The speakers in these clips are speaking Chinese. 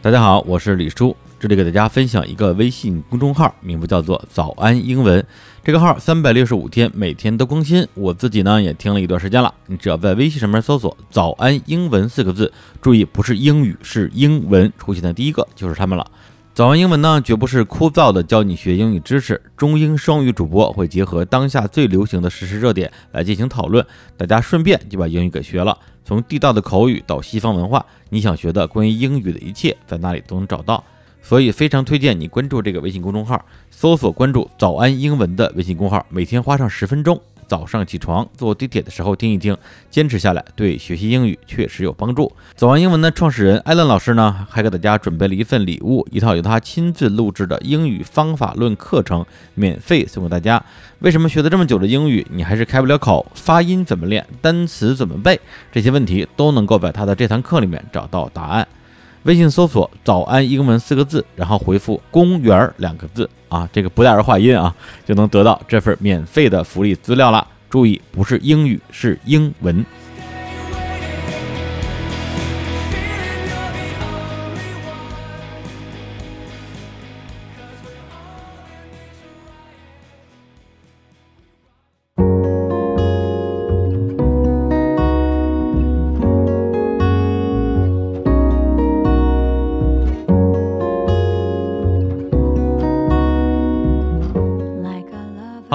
大家好，我是李叔，这里给大家分享一个微信公众号，名字叫做“早安英文”。这个号三百六十五天，每天都更新。我自己呢也听了一段时间了。你只要在微信上面搜索“早安英文”四个字，注意不是英语，是英文，出现的第一个就是他们了。早安英文呢，绝不是枯燥的教你学英语知识，中英双语主播会结合当下最流行的实时热点来进行讨论，大家顺便就把英语给学了。从地道的口语到西方文化，你想学的关于英语的一切，在那里都能找到。所以非常推荐你关注这个微信公众号，搜索关注“早安英文”的微信公号，每天花上十分钟，早上起床坐地铁的时候听一听，坚持下来对学习英语确实有帮助。早安英文的创始人艾伦老师呢，还给大家准备了一份礼物，一套由他亲自录制的英语方法论课程，免费送给大家。为什么学了这么久的英语，你还是开不了口？发音怎么练？单词怎么背？这些问题都能够在他的这堂课里面找到答案。微信搜索“早安英文”四个字，然后回复“公园”两个字啊，这个不带儿化音啊，就能得到这份免费的福利资料了。注意，不是英语，是英文。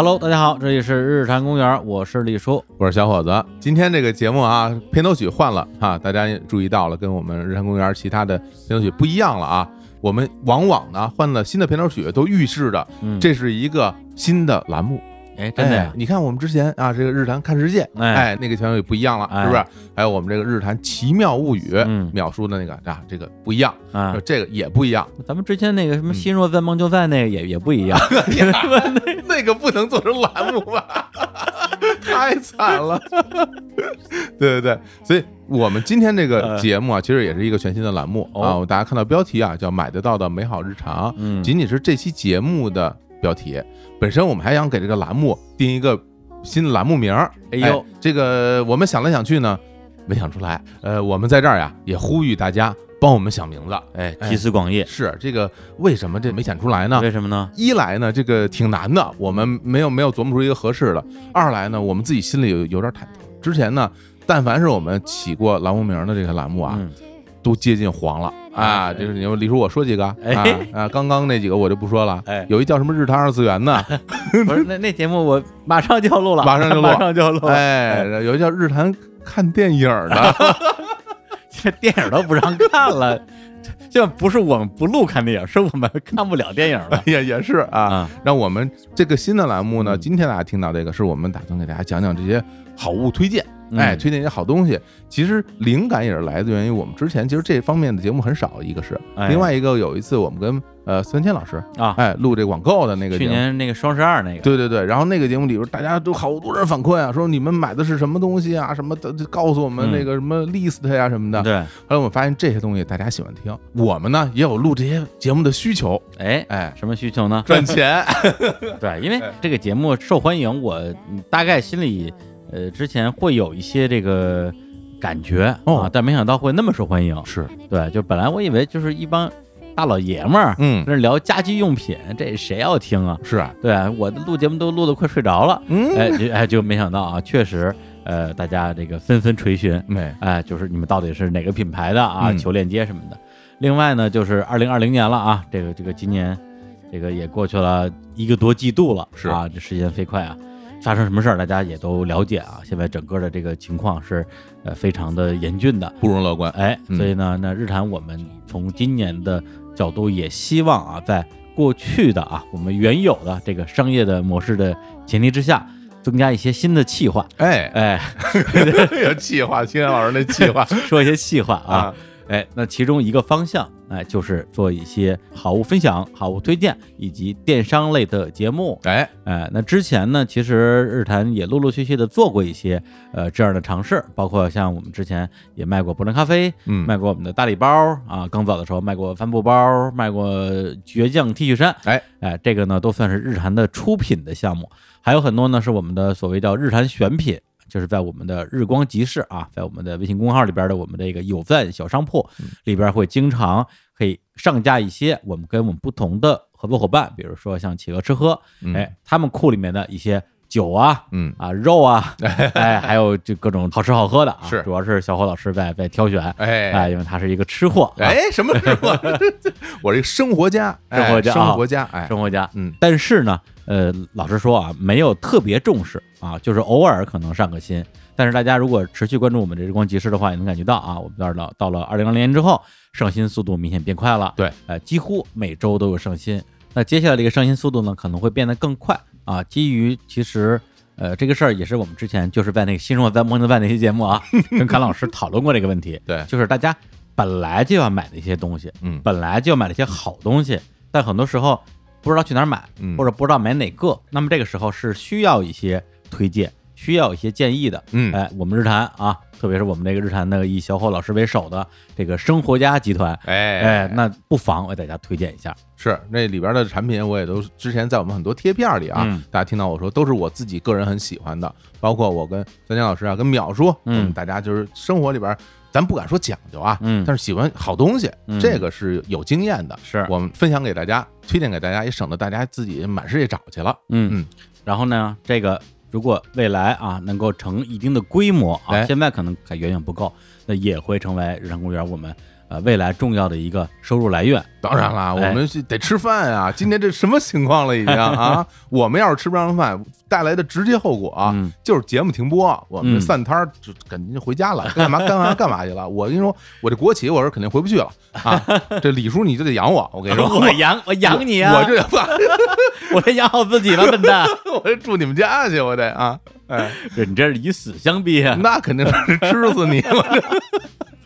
Hello，大家好，这里是日坛公园，我是李叔，我是小伙子。今天这个节目啊，片头曲换了哈，大家注意到了，跟我们日坛公园其他的片头曲不一样了啊。我们往往呢换了新的片头曲，都预示着这是一个新的栏目。哎，真的呀！你看我们之前啊，这个日坛看世界，哎，那个片头也不一样了，是不是？还有我们这个日坛奇妙物语，秒叔的那个啊，这个不一样啊，这个也不一样。咱们之前那个什么心若在梦就在那个也也不一样，那个不能做成栏目吧？太惨了。对对对，所以我们今天这个节目啊，其实也是一个全新的栏目啊。大家看到标题啊，叫“买得到的美好日常”，仅仅是这期节目的标题。本身我们还想给这个栏目定一个新的栏目名儿，哎呦，这个我们想来想去呢，没想出来。呃，我们在这儿呀，也呼吁大家帮我们想名字，哎，集思广益。是这个为什么这没想出来呢？为什么呢？一来呢，这个挺难的，我们没有没有琢磨出一个合适的；二来呢，我们自己心里有有点忐忑。之前呢，但凡是我们起过栏目名的这个栏目啊。都接近黄了啊！就是你们李叔，我说几个啊啊！刚刚那几个我就不说了。哎，有一叫什么日坛二次元的，不是那那节目我马上就要录了，马上就录，马上就要录。哎，有一叫日坛看电影的，这电影都不让看了，这不是我们不录看电影，是我们看不了电影了。也也是啊。那我们这个新的栏目呢，今天大家听到这个，是我们打算给大家讲讲这些好物推荐。哎，推荐一些好东西，其实灵感也是来自于我们之前其实这方面的节目很少，一个是，另外一个有一次我们跟呃孙谦老师啊，哎录这广告的那个，去年那个双十二那个，对对对，然后那个节目里边大家都好多人反馈啊，说你们买的是什么东西啊，什么的，告诉我们那个什么 list 呀什么的。对，后来我们发现这些东西大家喜欢听，我们呢也有录这些节目的需求。哎哎，什么需求呢？赚钱。对，因为这个节目受欢迎，我大概心里。呃，之前会有一些这个感觉啊，但没想到会那么受欢迎。是对，就本来我以为就是一帮大老爷们儿，嗯，那聊家居用品，这谁要听啊？是啊，对啊，我录节目都录得快睡着了，嗯，哎，就哎就没想到啊，确实，呃，大家这个纷纷垂询，没，哎，就是你们到底是哪个品牌的啊？求链接什么的。另外呢，就是二零二零年了啊，这个这个今年，这个也过去了一个多季度了，是啊，这时间飞快啊。发生什么事儿，大家也都了解啊。现在整个的这个情况是，呃，非常的严峻的，不容乐观。哎，所以呢，那日坛我们从今年的角度也希望啊，在过去的啊我们原有的这个商业的模式的前提之下，增加一些新的气话。哎哎，有气话，青年老师那气话，说一些气话啊。哎，那其中一个方向，哎，就是做一些好物分享、好物推荐以及电商类的节目。哎哎，那之前呢，其实日坛也陆陆续续的做过一些呃这样的尝试，包括像我们之前也卖过伯伦咖啡，嗯，卖过我们的大礼包啊，更早的时候卖过帆布包，卖过倔强 T 恤衫。哎哎，这个呢都算是日坛的出品的项目，还有很多呢是我们的所谓叫日坛选品。就是在我们的日光集市啊，在我们的微信公众号里边的我们的一个有赞小商铺里边，会经常可以上架一些我们跟我们不同的合作伙伴，比如说像企鹅吃喝，哎，他们库里面的一些。酒啊，嗯。啊，肉啊，哎，还有就各种好吃好喝的啊，是，主要是小伙老师在在挑选，哎。哎，因为他是一个吃货，哎，什么吃货？我是一个生活家，生活家，生活家，哎，生活家，嗯，但是呢，呃，老实说啊，没有特别重视啊，就是偶尔可能上个新，但是大家如果持续关注我们这日光集市的话，也能感觉到啊，我们到了到了二零二零年之后，上新速度明显变快了，对，呃，几乎每周都有上新，那接下来这个上新速度呢，可能会变得更快啊，基于其实。呃，这个事儿也是我们之前就是在那个《新生活在梦中在那期节目啊，跟侃老师讨论过这个问题。对，就是大家本来就要买的一些东西，嗯，本来就要买的一些好东西，但很多时候不知道去哪儿买，或者不知道买哪个，那么这个时候是需要一些推荐，需要一些建议的。嗯，哎，我们日坛啊，特别是我们这个日坛的以小伙老师为首的这个生活家集团，哎哎，那不妨为大家推荐一下。是那里边的产品，我也都之前在我们很多贴片里啊，大家听到我说都是我自己个人很喜欢的，包括我跟三江老师啊，跟淼叔，嗯，大家就是生活里边，咱不敢说讲究啊，嗯，但是喜欢好东西，这个是有经验的，是。我们分享给大家，推荐给大家，也省得大家自己满世界找去了，嗯。嗯。然后呢，这个如果未来啊能够成一定的规模啊，现在可能还远远不够，那也会成为日常公园我们。呃，未来重要的一个收入来源，当然了，我们是得吃饭啊。今天这什么情况了已经啊？我们要是吃不上饭，带来的直接后果啊，就是节目停播，我们散摊儿就赶紧就回家了，干嘛干嘛干嘛去了？我跟你说，我这国企，我是肯定回不去了啊。这李叔你就得养我，我跟你说，我养我养你啊，我这我得养好自己了，笨蛋，我得住你们家去，我得啊。哎，这你这是以死相逼啊？那肯定是吃死你了。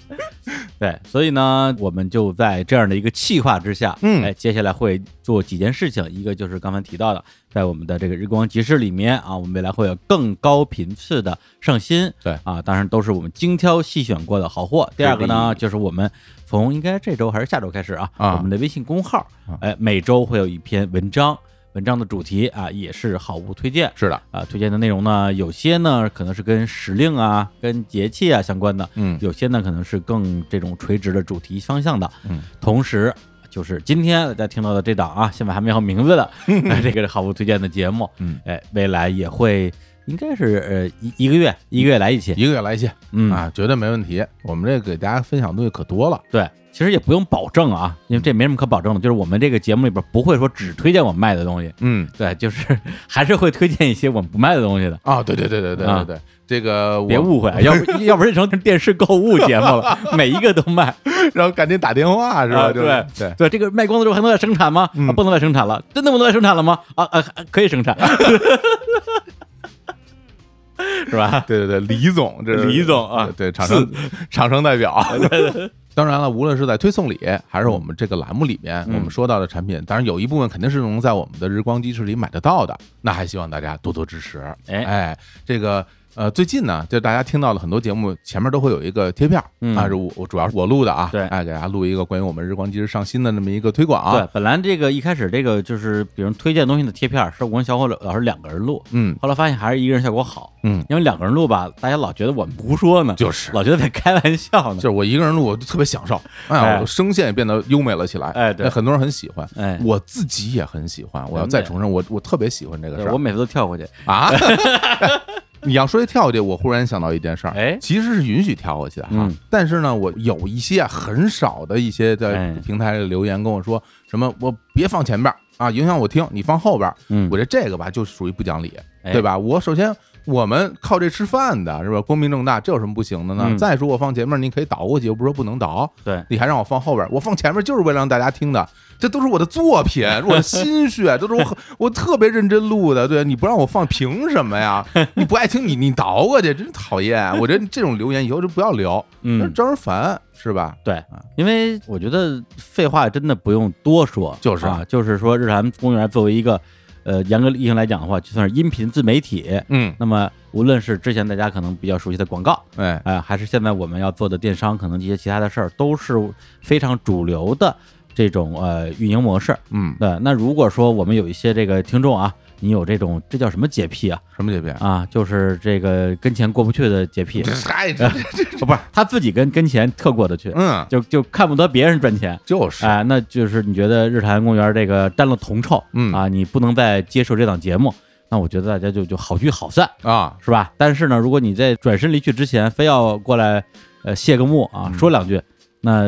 对，所以呢，我们就在这样的一个气化之下，嗯，哎，接下来会做几件事情，一个就是刚才提到的，在我们的这个日光集市里面啊，我们未来会有更高频次的上新，对。啊，当然都是我们精挑细选过的好货。第二个呢，就是我们从应该这周还是下周开始啊，我们的微信公号，哎，每周会有一篇文章。文章的主题啊，也是好物推荐。是的。啊，推荐的内容呢，有些呢可能是跟时令啊、跟节气啊相关的，嗯，有些呢可能是更这种垂直的主题方向的，嗯。同时，就是今天大家听到的这档啊，现在还没有名字的 这个好物推荐的节目，嗯，哎，未来也会应该是呃一一个月一个月来一期，一个月来一期，嗯。啊，绝对没问题。我们这给大家分享东西可多了，对。其实也不用保证啊，因为这没什么可保证的。就是我们这个节目里边不会说只推荐我们卖的东西，嗯，对，就是 还是会推荐一些我们不卖的东西的啊。对对对对对对对，这个别误会，要不 要不然成电视购物节目了，每一个都卖，然后赶紧打电话是吧？对对对，这个卖光了之后还能再生产吗？不能再生产了，真的不能再生产了吗？啊啊，可以生产，是吧？对对对，李总，这是李总啊，对厂商厂商代表。当然了，无论是在推送里，还是我们这个栏目里面，我们说到的产品，当然有一部分肯定是能在我们的日光机市里买得到的，那还希望大家多多支持。哎哎，这个。呃，最近呢，就大家听到了很多节目前面都会有一个贴片啊，我我主要是我录的啊，对，哎，给大家录一个关于我们日光机上新的那么一个推广啊。对，本来这个一开始这个就是比如推荐东西的贴片是我跟小伙老师两个人录，嗯，后来发现还是一个人效果好，嗯，因为两个人录吧，大家老觉得我们胡说呢，就是。老觉得在开玩笑呢，就是我一个人录我就特别享受，哎，我声线也变得优美了起来，哎，对，很多人很喜欢，哎，我自己也很喜欢，我要再重申，我我特别喜欢这个事儿，我每次都跳过去啊。你要说跳过去，我忽然想到一件事儿，哎，其实是允许跳过去的哈。但是呢，我有一些很少的一些在平台里留言跟我说什么，我别放前边啊，影响我听，你放后边。嗯，我觉得这个吧，就属于不讲理，对吧？我首先我们靠这吃饭的是吧？光明正大，这有什么不行的呢？再说我放前面，你可以倒过去，又不是说不能倒。对，你还让我放后边，我放前面就是为了让大家听的。这都是我的作品，我的心血，都是我我特别认真录的。对，你不让我放，凭什么呀？你不爱听，你你倒过去，真讨厌。我觉得这种留言以后就不要留，嗯，招人烦，是吧？对，因为我觉得废话真的不用多说，就是啊，就是说日坛公园作为一个呃严格意义上来讲的话，就算是音频自媒体，嗯，那么无论是之前大家可能比较熟悉的广告，哎哎，还是现在我们要做的电商，可能一些其他的事儿，都是非常主流的。这种呃运营模式，嗯，对。那如果说我们有一些这个听众啊，你有这种这叫什么洁癖啊？什么洁癖？啊，就是这个跟钱过不去的洁癖。嗨，这不 不是他自己跟跟钱特过得去，嗯，就就看不得别人赚钱。就是，哎，那就是你觉得日坛公园这个沾了铜臭，嗯啊，你不能再接受这档节目，那我觉得大家就就好聚好散，啊，是吧？但是呢，如果你在转身离去之前非要过来呃谢个幕啊，嗯说两句，那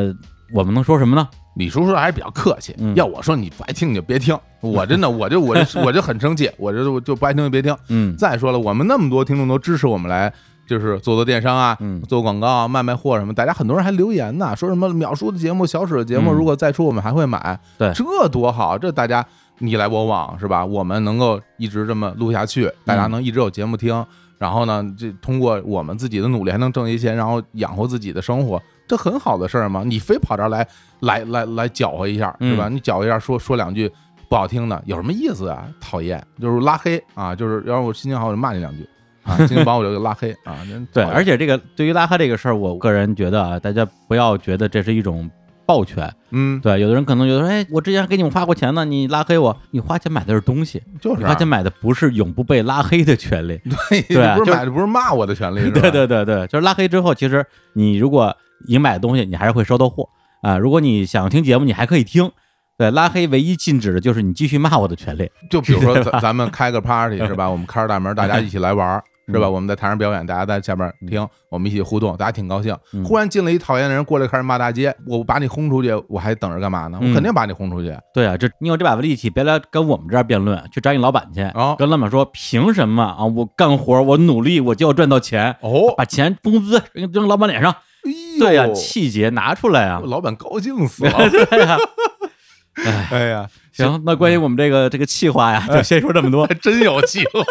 我们能说什么呢？李叔叔还是比较客气。嗯要我说，你不爱听你就别听。我真的，我就我就我就很生气，我就就不爱听就别听。嗯再说了，我们那么多听众都支持我们来，就是做做电商啊，嗯做广告啊，卖卖货什么。大家很多人还留言呢，说什么秒叔的节目、小史的节目，嗯如果再出我们还会买。对这多好！这大家你来我往是吧？我们能够一直这么录下去，大家嗯能一直有节目听。然后呢，这通过我们自己的努力还能挣一些钱，然后养活自己的生活，这很好的事儿嘛。你非跑这儿来来来来搅和一下是吧？嗯你搅和一下说说两句不好听的，有什么意思啊？讨厌，就是拉黑啊，就是要是我心情好我就骂你两句啊，心情不好我就拉黑啊。对，而且这个对于拉黑这个事儿，我个人觉得啊，大家不要觉得这是一种暴权。嗯，对，有的人可能觉得说，哎，我之前给你们花过钱呢，你拉黑我，你花钱买的是东西，就是啊花钱买的不是永不被拉黑的权利。对不是买的不是骂我的权利，对对对对，就是拉黑之后，其实你如果你买的东西，你还是会收到货啊。如果你想听节目，你还可以听。对，拉黑唯一禁止的就是你继续骂我的权利。就比如说咱咱们开个 party 是吧？我们开着大门，大家一起来玩儿。是吧？嗯我们在台上表演，大家在下边听，我们一起互动，大家挺高兴。嗯忽然进了一讨厌的人过来开始骂大街，我把你轰出去，我还等着干嘛呢？我嗯肯定把你轰出去。对啊，这你有这把子力气，别来跟我们这儿辩论，去找你老板去，哦跟老板说，凭什么啊？我干活，我努力，我就要赚到钱，哦，把钱工资扔扔老板脸上。对呀、气节拿出来啊！老板高兴死了。对呀、哎，哎呀，行，那关于我们这个这个气话呀，就先说这么多还。真有气话，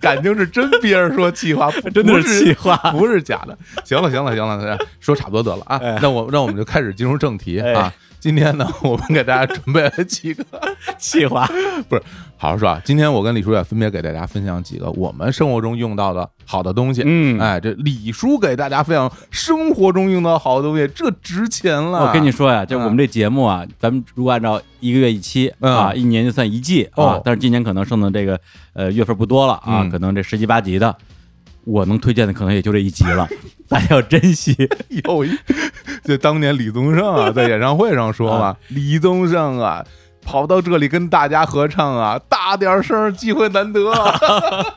感情是真憋着说气话，不真的是气话不是假的。行了，行了，行了，说差不多得了啊哎。那我那我们就开始进入正题哎啊。今天呢，我们给大家准备了几个，气话，不是好好说啊。今天我跟李叔也分别给大家分享几个我们生活中用到的好的东西。嗯哎，这李叔给大家分享生活中用到好的东西，这值钱了。我跟你说呀，就我们这节目啊，咱们如果按照一个月一期嗯啊，一年就算一季啊哦，但是今年可能剩的这个呃月份不多了啊，嗯可能这十集八集的，我能推荐的可能也就这一集了，大家要珍惜。有一，就当年李宗盛啊，在演唱会上说嘛，李宗盛啊，跑到这里跟大家合唱啊，大点声，机会难得啊。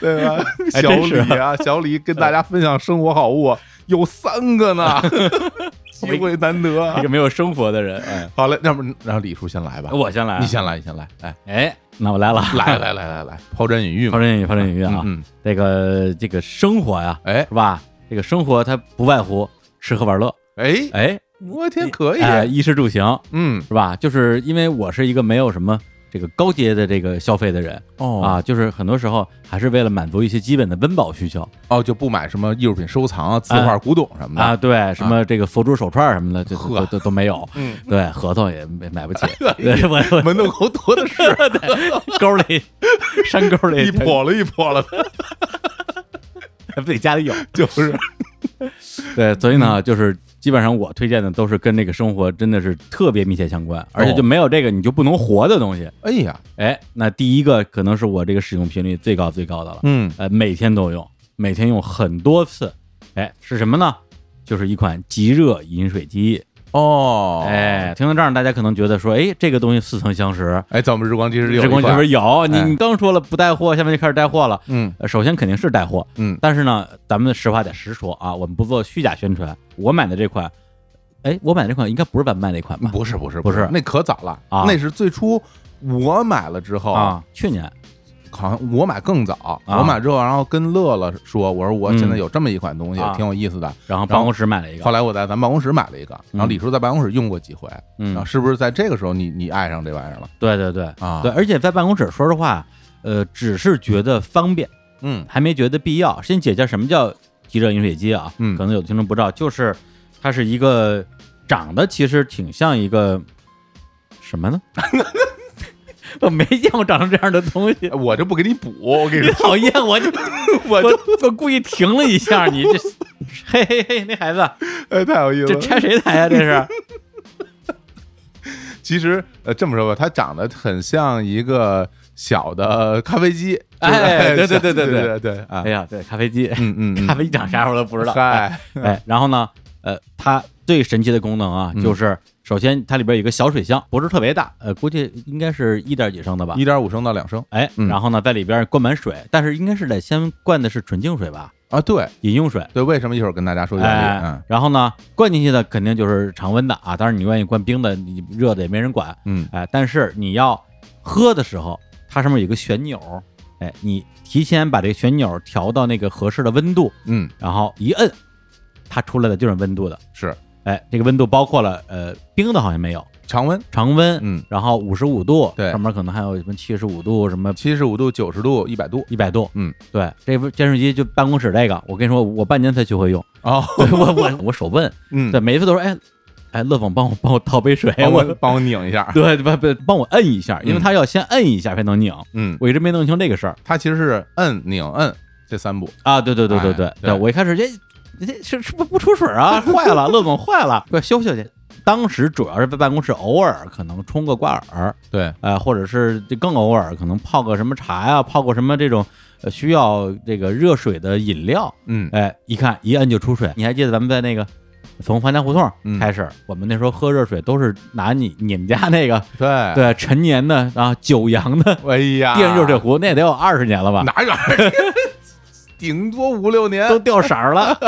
对吧？小李啊，小李跟大家分享生活好物啊，有三个呢，机会难得啊一个。没有生活的人，哎，好嘞，那么让李叔先来吧？我先来啊，你先来，你先来，哎，哎，那我来了，来来来来来，抛砖引玉嘛。抛，砖引玉，抛砖引玉啊，嗯，这个这个生活呀，哎。是吧？这个生活它不外乎吃喝玩乐，哎，哎，我天，可以，哎，衣食住行，嗯，是吧？就是因为我是一个没有什么这个高阶的这个消费的人哦。啊，就是很多时候还是为了满足一些基本的温饱需求。哦，就不买什么艺术品收藏啊、字画、古董什么的。啊，，对，什么这个佛珠手串什么的，这都都都都没有，嗯，对，核桃也买不起，对我我门头沟多的是，沟里 山沟里。一泼了一泼了，自己家里有，就是，对，所以嗯呢，就是基本上我推荐的都是跟这个生活真的是特别密切相关，而且就没有这个你就不能活的东西。哎呀，哎，那第一个可能是我这个使用频率最高最高的了，嗯，呃，每天都用，每天用很多次。哎，是什么呢？就是一款即热饮水机。哦，哎，，听到这儿，大家可能觉得说，哎，这个东西似曾相识。哎，在我们日光机是有日光一款这边有，你哎。你刚说了不带货，下面就开始带货了。嗯。呃首先肯定是带货，嗯，但是呢，咱们实话得实说啊，我们不做虚假宣传。我买的这款，哎，我买的这款应该不是咱们卖那款吧？不是不是不是。那可早了。啊。那是最初我买了之后，啊，去年好像我买更早，啊我买之后，然后跟乐乐说，我说我现在嗯有这么一款东西啊，挺有意思的。然后办公室买了一个，后来我在咱办公室买了一个，然后嗯李叔在办公室用过几回，嗯然后嗯，是不是在这个时候你你爱上这玩意儿了对对对啊？对，，而且在办公室，说实话，呃，只是觉得方便，嗯还没觉得必要。先解释什么叫即热饮水机啊？嗯可能有的听众不知道，就是它是一个长得其实挺像一个什么呢？我 没见过长成这样的东西，我就不给你补，我跟你说，讨厌！我就 我我我故意停了一下，你这嘿嘿嘿，那孩子，哎太有意思这。拆谁台呀、这是其实呃这么说吧，它长得很像一个小的咖啡机。哎，对对对对对对对啊！哎呀，对咖啡机，嗯嗯，咖啡机长啥样我都不知道。嗨，哎，然后呢，呃，它最神奇的功能啊，就是首先它里边有一个小水箱，不是特别大，呃，估计应该是一点几升的吧，一点五升到两升。哎，然后呢，在里边灌满水，但是应该是得先灌的是纯净水吧？啊，对，饮用水。对，为什么一会儿跟大家说原理？嗯，然后呢，灌进去的肯定就是常温的啊，当然你愿意灌冰的，你热的也没人管。嗯，哎，但是你要喝的时候，它上面有个旋钮，哎，你。提前把这个旋钮调到那个合适的温度，嗯，然后一摁，它出来的就是温度的，是，哎，这个温度包括了呃冰的好像没有，常温，常温，嗯，然后五十五度，对，上面可能还有什么七十五度，什么七十五度、九十度、一百度、一百度，嗯，对，这电视机就办公室这个，我跟你说，我半年才学会用，哦，我我我手笨，嗯，对，每一次都说，哎。哎，乐总，帮我帮我倒杯水，我帮我拧一下，对，不不，帮我摁一下，因为他要先摁一下才能拧。嗯，我一直没弄清这个事儿。他其实是摁、拧、摁这三步啊。对对对对对对，我一开始这这是是不不出水啊？坏了，乐总坏了，快修修去。当时主要是在办公室，偶尔可能冲个挂耳，对，呃，或者是更偶尔可能泡个什么茶呀，泡个什么这种需要这个热水的饮料。嗯，哎，一看一摁就出水。你还记得咱们在那个？从樊家胡同开始，我们那时候喝热水都是拿你你们家那个对对陈年的啊九阳的哎呀电热水壶，那得有二十年了吧？哪有二十年？顶多五六年。都掉色儿了。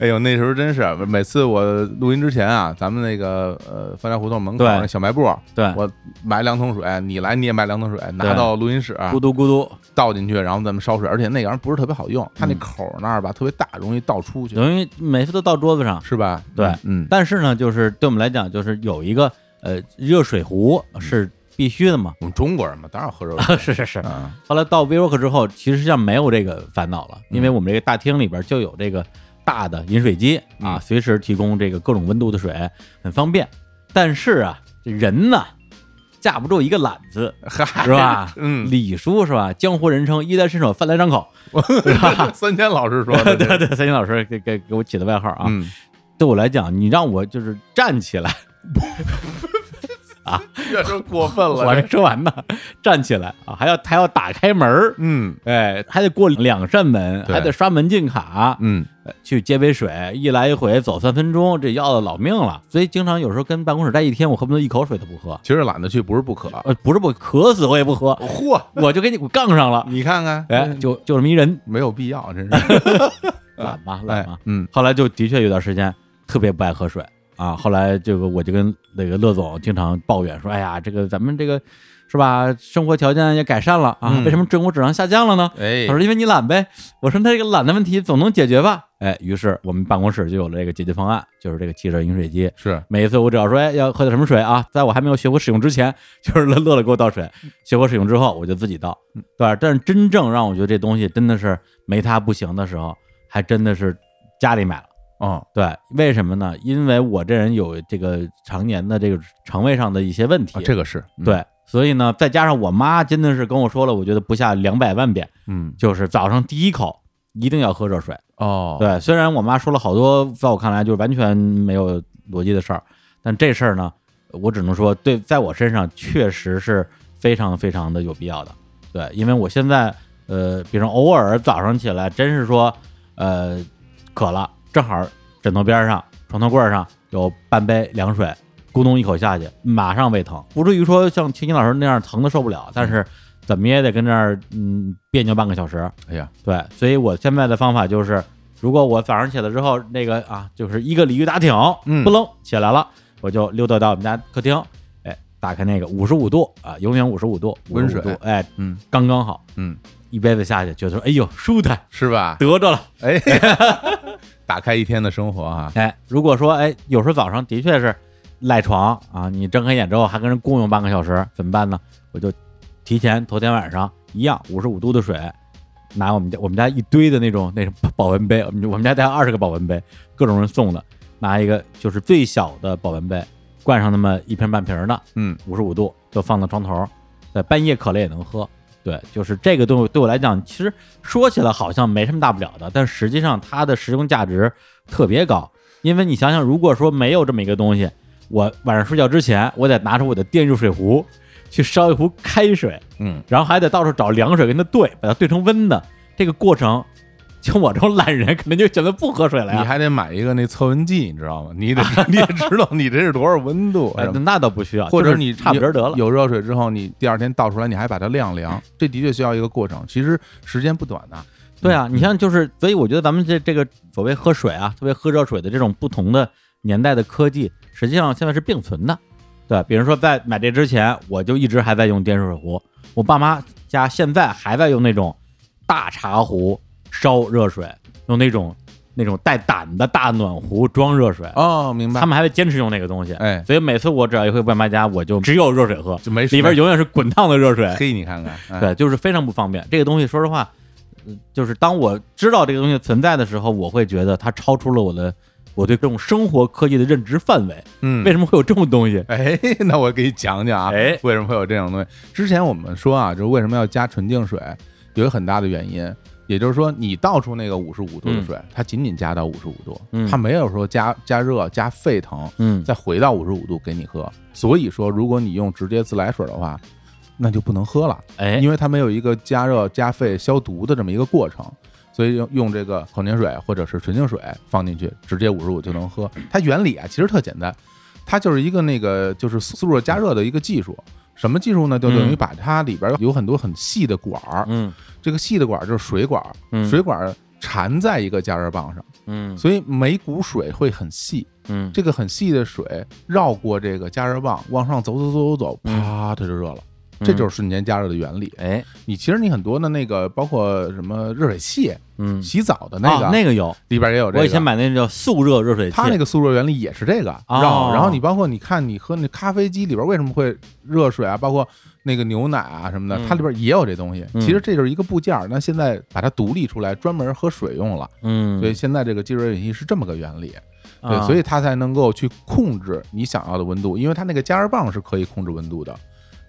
哎呦，那时候真是每次我录音之前啊，咱们那个呃樊家胡同门口那小卖部，对。我买两桶水，你来你也买两桶水，拿到录音室，咕嘟咕嘟。倒进去，然后咱们烧水，而且那玩意儿不是特别好用，它那口那儿吧特别大，容易倒出去，容易每次都倒桌子上，是吧？对，嗯。但是呢，就是对我们来讲，就是有一个呃热水壶是必须的嘛。我们中国人嘛，当然喝热水。是是是。后来到 vivo 之后，其实上没有这个烦恼了，因为我们这个大厅里边就有这个。大的饮水机啊，随时提供这个各种温度的水，很方便。但是啊，这人呢，架不住一个懒字，是吧？嗯，李叔是吧？江湖人称衣来伸手，饭来张口，是吧？三千老师说的，对对，三千老师给给给我起的外号啊。嗯，对我来讲，你让我就是站起来。啊，越说过分了。我还没说完呢，站起来啊，还要还要打开门嗯，哎，还得过两扇门，还得刷门禁卡，嗯，去接杯水，一来一回走三分钟，这要了老命了。所以经常有时候跟办公室待一天，我恨不得一口水都不喝。其实懒得去，不是不渴，呃，不是不渴死我也不喝。嚯，我就给你我杠上了。你看看，哎，就就这么一人，没有必要，真是懒嘛懒嘛。嗯，后来就的确有段时间特别不爱喝水。啊，后来这个我就跟那个乐总经常抱怨说：“哎呀，这个咱们这个是吧，生活条件也改善了啊，为什么生活质量下降了呢？”哎，他说：“因为你懒呗。”我说：“那这个懒的问题总能解决吧？”哎，于是我们办公室就有了这个解决方案，就是这个汽车饮水机。是每一次我只要说：“哎，要喝点什么水啊？”在我还没有学会使用之前，就是乐乐乐给我倒水；学会使用之后，我就自己倒，对吧？但是真正让我觉得这东西真的是没它不行的时候，还真的是家里买了。哦，对，为什么呢？因为我这人有这个常年的这个肠胃上的一些问题，这个是对，所以呢，再加上我妈真的是跟我说了，我觉得不下两百万遍，嗯，就是早上第一口一定要喝热水。哦，对，虽然我妈说了好多，在我看来就是完全没有逻辑的事儿，但这事儿呢，我只能说，对，在我身上确实是非常非常的有必要的。对，因为我现在，呃，比如偶尔早上起来，真是说，呃，渴了。正好枕头边上、床头柜上有半杯凉水，咕咚一口下去，马上胃疼，不至于说像青青老师那样疼的受不了，但是怎么也得跟那儿嗯别扭半个小时。哎呀，对，所以我现在的方法就是，如果我早上起来之后那个啊，就是一个鲤鱼打挺，嗯不楞起来了，我就溜达到我们家客厅，哎，打开那个五十五度啊，永远五十五度温水，哎，嗯，刚刚好，嗯，一杯子下去，觉得说哎呦舒坦，是吧？得着了，哎。打开一天的生活啊！哎，如果说哎，有时候早上的确是赖床啊，你睁开眼之后还跟人共用半个小时，怎么办呢？我就提前头天晚上一样五十五度的水，拿我们家我们家一堆的那种那种保温杯，我们我们家带二十个保温杯，各种人送的，拿一个就是最小的保温杯，灌上那么一瓶半瓶的，嗯，五十五度就放到床头，在半夜渴了也能喝。对，就是这个东西对我来讲，其实说起来好像没什么大不了的，但实际上它的实用价值特别高。因为你想想，如果说没有这么一个东西，我晚上睡觉之前，我得拿出我的电热水壶去烧一壶开水，嗯，然后还得到处找凉水跟它兑，把它兑成温的。这个过程，就我这种懒人肯定就选择不喝水了呀。你还得买一个那测温计，你知道吗？你得 你也知道你这是多少温度，哎那倒不需要，或者你差不多得了。有热水之后，你第二天倒出来，你还把它晾凉，这的确需要一个过程，其实时间不短的。对啊，你像就是，所以我觉得咱们这这个所谓喝水啊，特别喝热水的这种不同的年代的科技，实际上现在是并存的。对，比如说在买这之前，我就一直还在用电热水壶，我爸妈家现在还在用那种大茶壶烧热水，用那种那种带胆的大暖壶装热水。哦，明白。他们还会坚持用那个东西，哎，所以每次我只要一回外卖家，我就只有热水喝，就没里边永远是滚烫的热水。嘿，你看看，哎对，就是非常不方便。这个东西，说实话，嗯就是当我知道这个东西存在的时候，我会觉得它超出了我的我对这种生活科技的认知范围。嗯，为什么会有这种东西？哎，那我给你讲讲啊，哎为什么会有这种东西？之前我们说啊，就是为什么要加纯净水，有一个很大的原因，也就是说，你倒出那个五十五度的水，它仅仅加到五十五度，嗯它没有说加加热、加沸腾，嗯，再回到五十五度给你喝。所以说，如果你用直接自来水的话，那就不能喝了，哎，因为它没有一个加热、加沸、消毒的这么一个过程。所以用用这个矿泉水或者是纯净水放进去，直接五十五就能喝。它原理啊其实特简单，它就是一个那个就是速热加热的一个技术。什么技术呢？就等于嗯把它里边有很多很细的管儿，嗯。这个细的管儿就是水管儿，嗯。水管儿缠在一个加热棒上，嗯。所以每股水会很细。嗯，这个很细的水绕过这个加热棒往上走走走走走，啪，它就热了。这就是瞬间加热的原理。哎，你其实你很多的那个，包括什么热水器、嗯，洗澡的那个，啊那个有，里边也有这个。我以前买那个叫速热热水器，它那个速热原理也是这个哦，然后你包括你看你喝那咖啡机里边为什么会热水啊，包括那个牛奶啊什么的，嗯它里边也有这东西。嗯其实这就是一个部件儿，那现在把它独立出来，专门喝水用了。嗯，所以现在这个即热水器是这么个原理，对，啊所以它才能够去控制你想要的温度，因为它那个加热棒是可以控制温度的。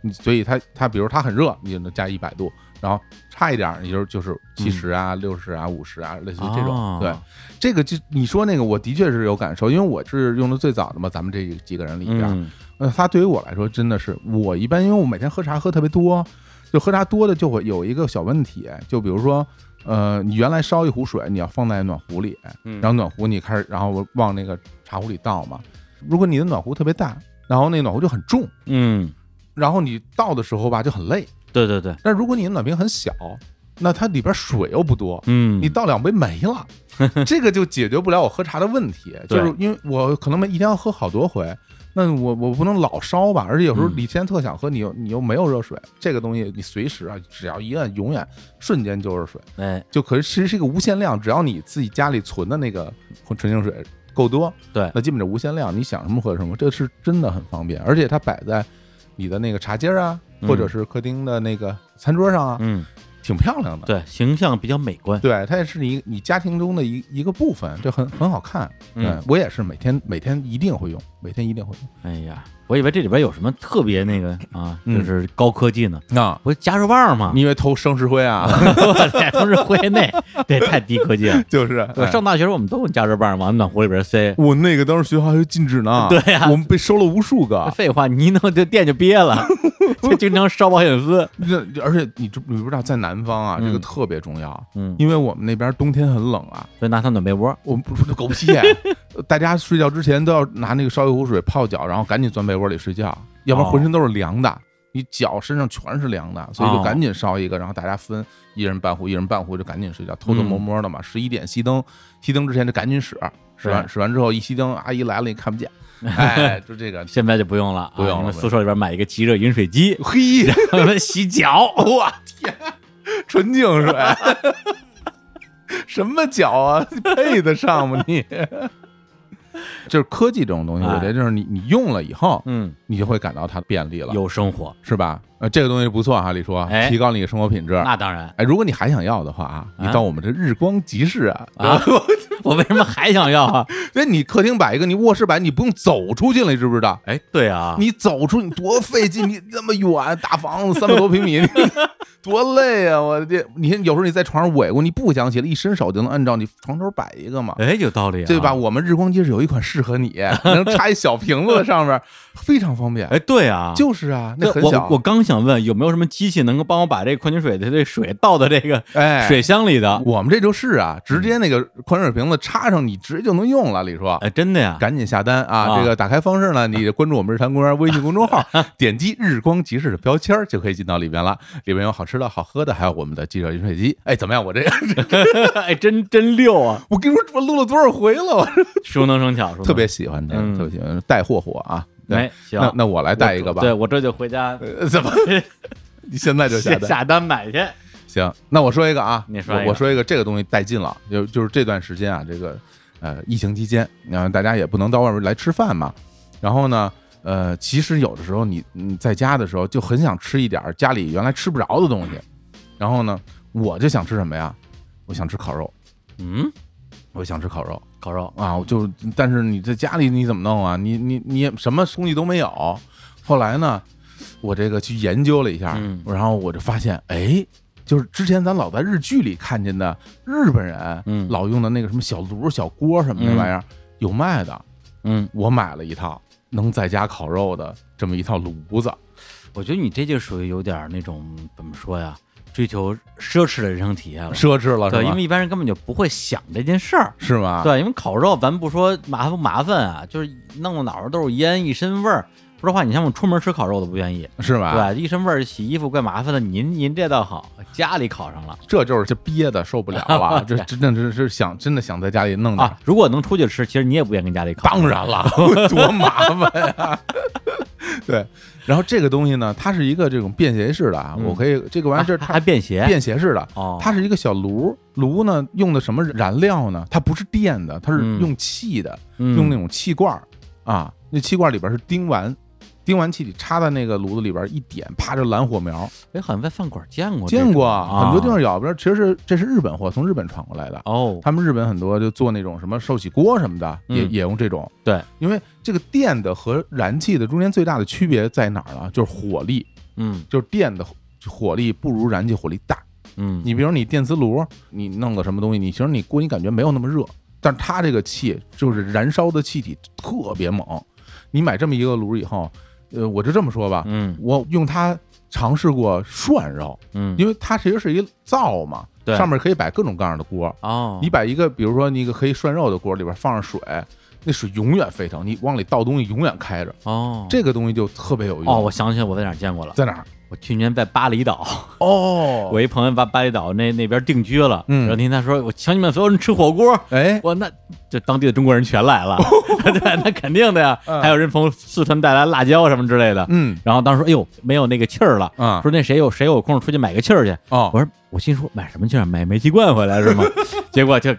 你所以它它比如它很热，你就能加一百度，然后差一点儿，你就就是七十啊、六十啊、五十啊，类似于这种。哦。对，这个就你说那个，我的确是有感受，因为我是用的最早的嘛，咱们这几个人里边，嗯。呃，它对于我来说真的是，我一般因为我每天喝茶喝特别多，就喝茶多的就会有一个小问题，就比如说，呃，你原来烧一壶水，你要放在暖壶里，嗯。然后暖壶你开始，然后往那个茶壶里倒嘛。如果你的暖壶特别大，然后那暖壶就很重，嗯，然后你倒的时候吧就很累。对对对，但如果你的暖瓶很小，那它里边水又不多，嗯，你倒两杯没了，这个就解决不了我喝茶的问题。就是因为我可能每一天要喝好多回，那我我不能老烧吧，而且有时候嗯。你现在特想喝，你又你又没有热水，这个东西你随时啊，只要一摁，永远瞬间就是水，哎，就可是其实是一个无限量，只要你自己家里存的那个纯净水够多，对。那基本就无限量，你想什么喝什么，这是真的很方便，而且它摆在你的那个茶几儿啊，嗯。或者是客厅的那个餐桌上啊，嗯，挺漂亮的。对，形象比较美观，对，它也是你你家庭中的一一个部分，就很很好看。对、嗯我也是每天每天一定会用，每天一定会用。哎呀，我以为这里边有什么特别那个啊，嗯就是高科技呢。啊，不是加热棒吗？你以为偷生石灰啊？我天，都是会内，这太低科技了。就是我哎上大学时候我们都用加热棒往暖壶里边塞。我那个当时学校还禁止呢。对呀我们被收了无数个。废话，你一弄这电就憋了，就经常烧保险丝。这而且你知你不知道，在南方啊，嗯这个特别重要，嗯，因为我们那边冬天很冷啊。所以拿它暖被窝。我们不是狗屁，大家睡觉之前都要拿那个烧一壶水泡脚，然后赶紧钻被窝里睡觉，要不然浑身都是凉的，你脚身上全是凉的，所以就哦赶紧烧一个，然后大家分一人半壶，一人半壶就赶紧睡觉，偷偷摸摸的嘛。十一点熄灯，熄灯之前就赶紧使，使完使完之后一熄灯，阿姨来了你看不见，哎，就这个，现在就不用了啊，不用了宿舍里边买一个即热饮水机，嘿，让们洗脚。我天，纯净水，什么脚啊？配得上吗你？就是科技这种东西，哎我觉得就是你你用了以后，嗯，你就会感到它便利了，有生活，是吧？呃，这个东西不错哈，李叔，哎。提高你的生活品质。那当然。哎，如果你还想要的话啊，你啊到我们这日光集市啊，啊，我为什么还想要啊？因为你客厅摆一个，你卧室摆，你不用走出去了，你知不知道？哎，对啊，你走出你多费劲，你那么远，大房子三百多平米，你多累啊！我的天，你看有时候你在床上萎过，你不想起来，一伸手就能按照你床头摆一个嘛。哎，有道理，对吧？我们日光机是有一款适合你，能插一小瓶子上面，非常方便。哎，对啊，就是啊，那很小。我刚想问，有没有什么机器能够帮我把这矿泉水的这水倒到这个哎水箱里的？我们这就是啊，直接那个矿泉水瓶子插上，你直接就能用了。李叔，哎，真的呀，赶紧下单啊！这个打开方式呢，你 关注我们日坛公园微信公众号，点击日光集市的标签就可以进到里边了。里边有好吃的好喝的，还有我们的记者饮水机。哎，怎么样？我这 哎，真真溜啊！我跟你说，我录了多少回了？熟能生巧，特别喜欢这个，特别喜欢带货货啊！哎，行，那那我来带一个吧。对我这就回家，怎么？你现在就下下单买去？行，那我说一个啊，你说，我说一个，这个东西带劲了，就就是这段时间啊，这个呃疫情期间，然后大家也不能到外面来吃饭嘛，然后呢。呃，其实有的时候你你在家的时候就很想吃一点家里原来吃不着的东西，然后呢，我就想吃什么呀？我想吃烤肉。嗯，我想吃烤肉，烤肉啊，我就但是你在家里你怎么弄啊？你你你什么东西都没有。后来呢，我这个去研究了一下，然后我就发现，哎，就是之前咱老在日剧里看见的日本人，嗯，老用的那个什么小炉、小锅什么那玩意儿有卖的。嗯，我买了一套。能在家烤肉的这么一套炉子，我觉得你这就属于有点那种怎么说呀？追求奢侈的人生体验了，奢侈了，对，因为一般人根本就不会想这件事儿，是吗？对，因为烤肉咱不说麻不麻烦啊，就是弄得哪儿都是烟，一身味儿。说实话，你像我出门吃烤肉都不愿意，是吧？对，一身味儿，洗衣服怪麻烦的。您您这倒好，家里烤上了，这就是这憋的受不了了，这真的是是想真的想在家里弄啊。如果能出去吃，其实你也不愿跟家里烤。当然了，多麻烦呀。对，然后这个东西呢，它是一个这种便携式的啊，我可以这个玩意儿它还便携，便携式的哦。它是一个小炉，炉呢用的什么燃料呢？它不是电的，它是用气的，用那种气罐啊。那气罐里边是丁烷。丁烷气体插在那个炉子里边一点，啪就蓝火苗。哎，好像在饭馆见过，见过很多地方有。不是，其实是这是日本货，从日本传过来的。哦，他们日本很多就做那种什么寿喜锅什么的，也也用这种。对，因为这个电的和燃气的中间最大的区别在哪儿呢？就是火力。嗯，就是电的火力不如燃气火力大。嗯，你比如你电磁炉，你弄个什么东西，你其实你锅你感觉没有那么热，但是它这个气就是燃烧的气体特别猛。你买这么一个炉以后。呃，我就这么说吧，嗯，我用它尝试过涮肉，嗯，因为它其实是一灶嘛，对，上面可以摆各种各样的锅，哦，你摆一个，比如说你一个可以涮肉的锅，里边放上水，那水永远沸腾，你往里倒东西永远开着，哦，这个东西就特别有用。哦，我想起来我在哪见过了，在哪儿？我去年在巴厘岛哦，我一朋友把巴厘岛那那边定居了，嗯，然后听他说，我请你们所有人吃火锅，哎，我那这当地的中国人全来了，对，那肯定的呀，还有人从四川带来辣椒什么之类的，嗯，然后当时，哎呦，没有那个气儿了，嗯，说那谁有谁有空出去买个气儿去，哦，我说我心说买什么气儿，买煤气罐回来是吗？结果就。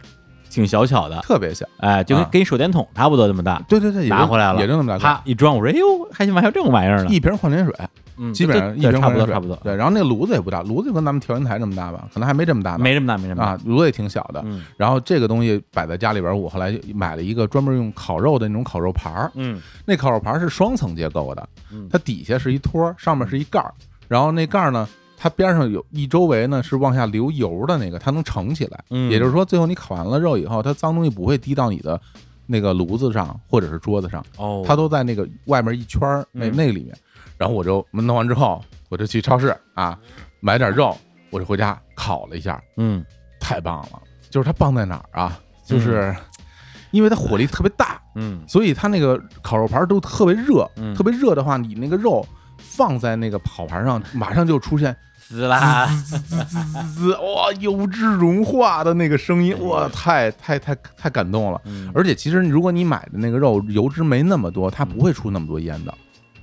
挺小巧的，特别小，哎，就跟跟手电筒差不多这么大。对对对，拿回来了，也就那么大。啪一装，我说哎呦，还行吧，还有这种玩意儿呢。一瓶矿泉水，嗯，基本上一瓶差不多差不多。对，然后那个炉子也不大，炉子就跟咱们调音台这么大吧，可能还没这么大呢。没这么大，没这么大啊，炉子也挺小的。然后这个东西摆在家里边，我后来买了一个专门用烤肉的那种烤肉盘儿。嗯，那烤肉盘是双层结构的，它底下是一托，上面是一盖儿，然后那盖儿呢。它边上有一周围呢是往下流油的那个，它能盛起来。嗯，也就是说，最后你烤完了肉以后，它脏东西不会滴到你的那个炉子上或者是桌子上。哦，它都在那个外面一圈那那里面。然后我就弄完之后，我就去超市啊买点肉，我就回家烤了一下。嗯，太棒了！就是它棒在哪儿啊？就是 因为它火力特别大。嗯，所以它那个烤肉盘都特别热。嗯，特别热的话，你那个肉放在那个烤盘上，马上就出现。滋啦，滋滋滋滋滋，哇，油脂融化的那个声音，哇，太太太太感动了。而且其实如果你买的那个肉油脂没那么多，它不会出那么多烟的，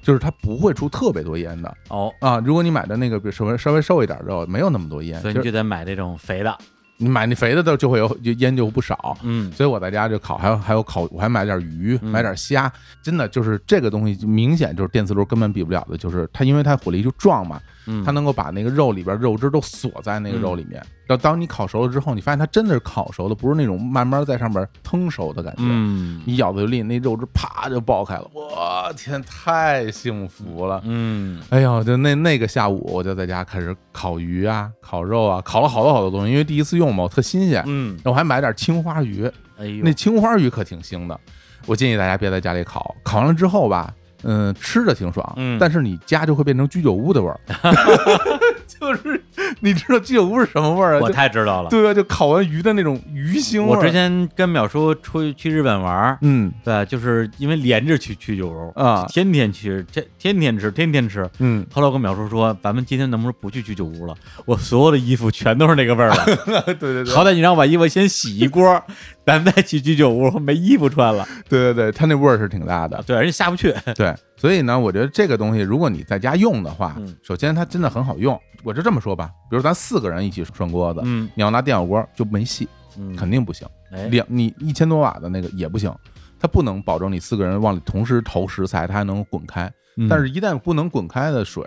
就是它不会出特别多烟的。哦啊，如果你买的那个比稍微稍微瘦一点肉，没有那么多烟，所以你就得买那种肥的。你买那肥的都就会有就烟就不少，嗯，所以我在家就烤，还有还有烤，我还买点鱼，买点虾，真的就是这个东西就明显就是电磁炉根本比不了的，就是它因为它火力就壮嘛，它能够把那个肉里边肉汁都锁在那个肉里面，然后当你烤熟了之后，你发现它真的是烤熟的，不是那种慢慢在上面腾熟的感觉，嗯，一咬就裂，那肉汁啪就爆开了，我天，太幸福了。嗯，哎呦，就那那个下午，我就在家开始烤鱼啊、烤肉啊，烤了好多好多东西，因为第一次用嘛，我特新鲜。嗯，我还买点青花鱼，哎呦，那青花鱼可挺腥的。我建议大家别在家里烤，烤完了之后吧，嗯，吃着挺爽，嗯。但是你家就会变成居酒屋的味儿，就是你知道居酒屋是什么味儿啊？我太知道了。对啊，就烤完鱼的那种鱼腥味儿。我之前跟淼叔出去去日本玩儿，嗯对，就是因为连着去去酒屋啊天天去，天天天吃，天天吃。嗯，后来我跟淼叔说，咱们今天能不能不去居酒屋了？我所有的衣服全都是那个味儿了。对对对好歹你让我把衣服先洗一锅，咱再去居酒屋，没衣服穿了。对对对，他那味儿是挺大的。对，而且下不去。对，所以呢，我觉得这个东西，如果你在家用的话，嗯首先它真的很好用。我就这么说吧，比如咱四个人一起涮锅子，嗯你要拿电火锅就没戏，嗯，肯定不行。哎，两你一千多瓦的那个也不行，它不能保证你四个人往里同时投食材，它还能滚开。嗯但是，一旦不能滚开的水，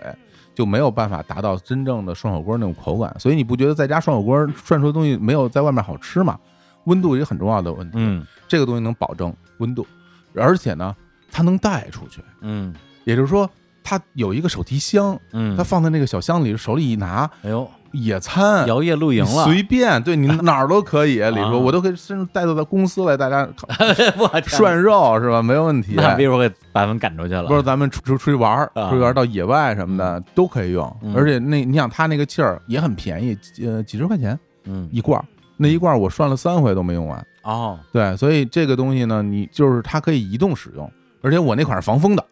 就没有办法达到真正的涮火锅那种口感。所以你不觉得在家涮火锅涮出的东西没有在外面好吃吗？温度也很重要的问题。嗯这个东西能保证温度，而且呢，它能带出去，嗯。也就是说，它有一个手提箱，嗯，它放在那个小箱里，手里一拿，哎呦，野餐。摇曳露营了，随便，对你 哪儿都可以。李啊。叔，我都可以甚至带到到公司来，大家 涮肉是吧？没有问题。那比如给把咱们赶出去了。不是咱们出出出去玩出去玩儿到野外什么的都可以用，嗯。而且那你想它那个气儿也很便宜，呃，几十块钱嗯。一罐儿，那一罐儿我涮了三回都没用完。哦，对，所以这个东西呢，你就是它可以移动使用，而且我那款是防风的，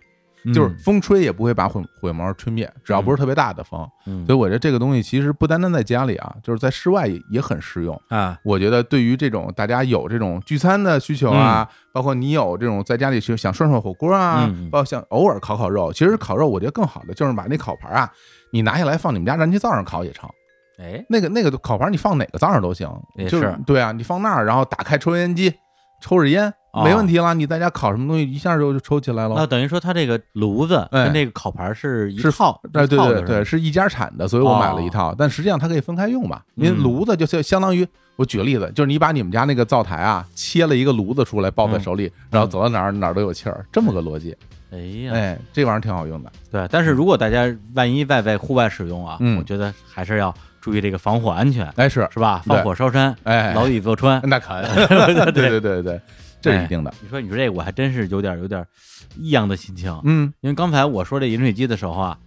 就是嗯风吹也不会把火火苗吹灭，只要不是特别大的风。嗯。所以我觉得这个东西其实不单单在家里啊，就是在室外也也很适用。啊。我觉得对于这种大家有这种聚餐的需求啊，包括你有这种在家里去想涮涮火锅啊，嗯。包括想偶尔烤烤肉，其实烤肉我觉得更好的就是把那烤盘啊，你拿下来放你们家燃气灶上烤也成。哎。那个那个烤盘你放哪个灶上都行，也就是。对啊，你放那儿，然后打开抽油烟机，抽着烟哦没问题了。你在家烤什么东西，一下就就抽起来了。那等于说它这个炉子哎跟这个烤盘是一套，哎，对套的是吧对对，是一家产的，所以我买了一套。但实际上它可以分开用嘛，因为嗯炉子就相相当于我举个例子，就是你把你们家那个灶台啊切了一个炉子出来抱在嗯手里，然后走到哪儿哪儿都有气儿，这么个逻辑。哎呀，哎，这玩意儿挺好用的。对，但是如果大家万一在在户外使用啊，嗯我觉得还是要注意这个防火安全，哎，是，是吧？对放火烧山，哎，牢底坐穿。那可对对对对，这是一定的。你说你说这个，我还真是有点有点异样的心情，嗯，因为刚才我说这饮水机的时候啊，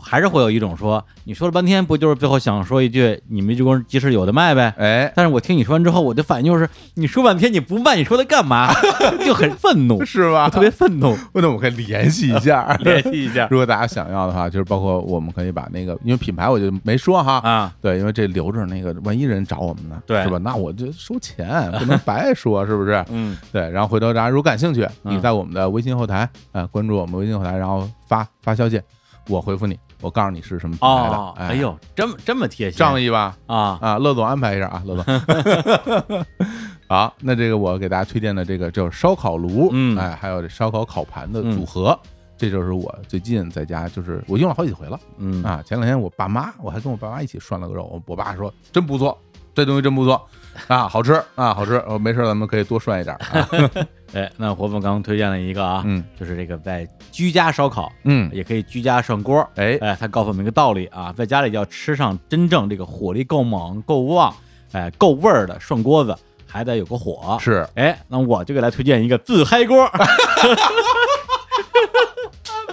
还是会有一种说，你说了半天，不就是最后想说一句你们这工即使有的卖呗？哎，但是我听你说完之后，我的反应就是，你说半天你不卖，你说它干嘛？就很愤怒，是吧？特别愤怒。那我们可以联系一下，联系一下 如果大家想要的话，就是包括我们可以把那个，因为品牌我就没说哈，啊，对，因为这留着那个，万一人找我们呢，对是吧？那我就收钱，不能白说，是不是？嗯，对，然后回头大家如果感兴趣，嗯你在我们的微信后台啊、呃关注我们微信后台，然后发发消息，我回复你，我告诉你是什么品牌的。哦，哎哎，呦，这么这么贴心，仗义吧？啊，啊，乐总安排一下啊，乐总。好，那这个我给大家推荐的这个就是烧烤炉，嗯哎，还有这烧烤烤盘的组合，这就是我最近在家就是我用了好几回了嗯啊。前两天我爸妈，我还跟我爸妈一起涮了个肉，我我爸说真不错，这东西真不错啊，好吃啊，好吃。哦，没事，咱们可以多涮一点啊。哎，那活粉刚刚推荐了一个啊，嗯就是这个在居家烧烤，嗯，也可以居家涮锅。哎，哎，他告诉我们一个道理啊，在家里要吃上真正这个火力够猛、够旺、哎够味儿的涮锅子，还得有个火。是哎，那我就给大家推荐一个自嗨锅，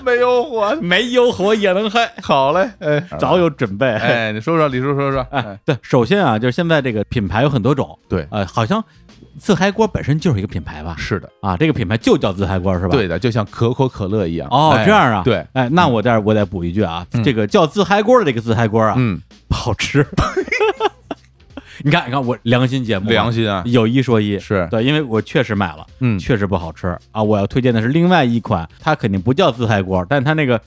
没有火，没有火也能嗨，好嘞，哎，早有准备。哎，你说说，李叔说说，哎，对，首先啊，就是现在这个品牌有很多种，对，呃，好像自嗨锅本身就是一个品牌吧？是的，啊，这个品牌就叫自嗨锅是吧？。对的，就像可口可乐一样。哦，哎这样啊，对，哎，那我这儿我得补一句啊，嗯这个叫自嗨锅的这个自嗨锅啊，嗯，不好吃。你看，你看我良心节目啊，良心啊，有一说一，是，对，因为我确实买了，嗯，确实不好吃啊。我要推荐的是另外一款，它肯定不叫自嗨锅，但它那个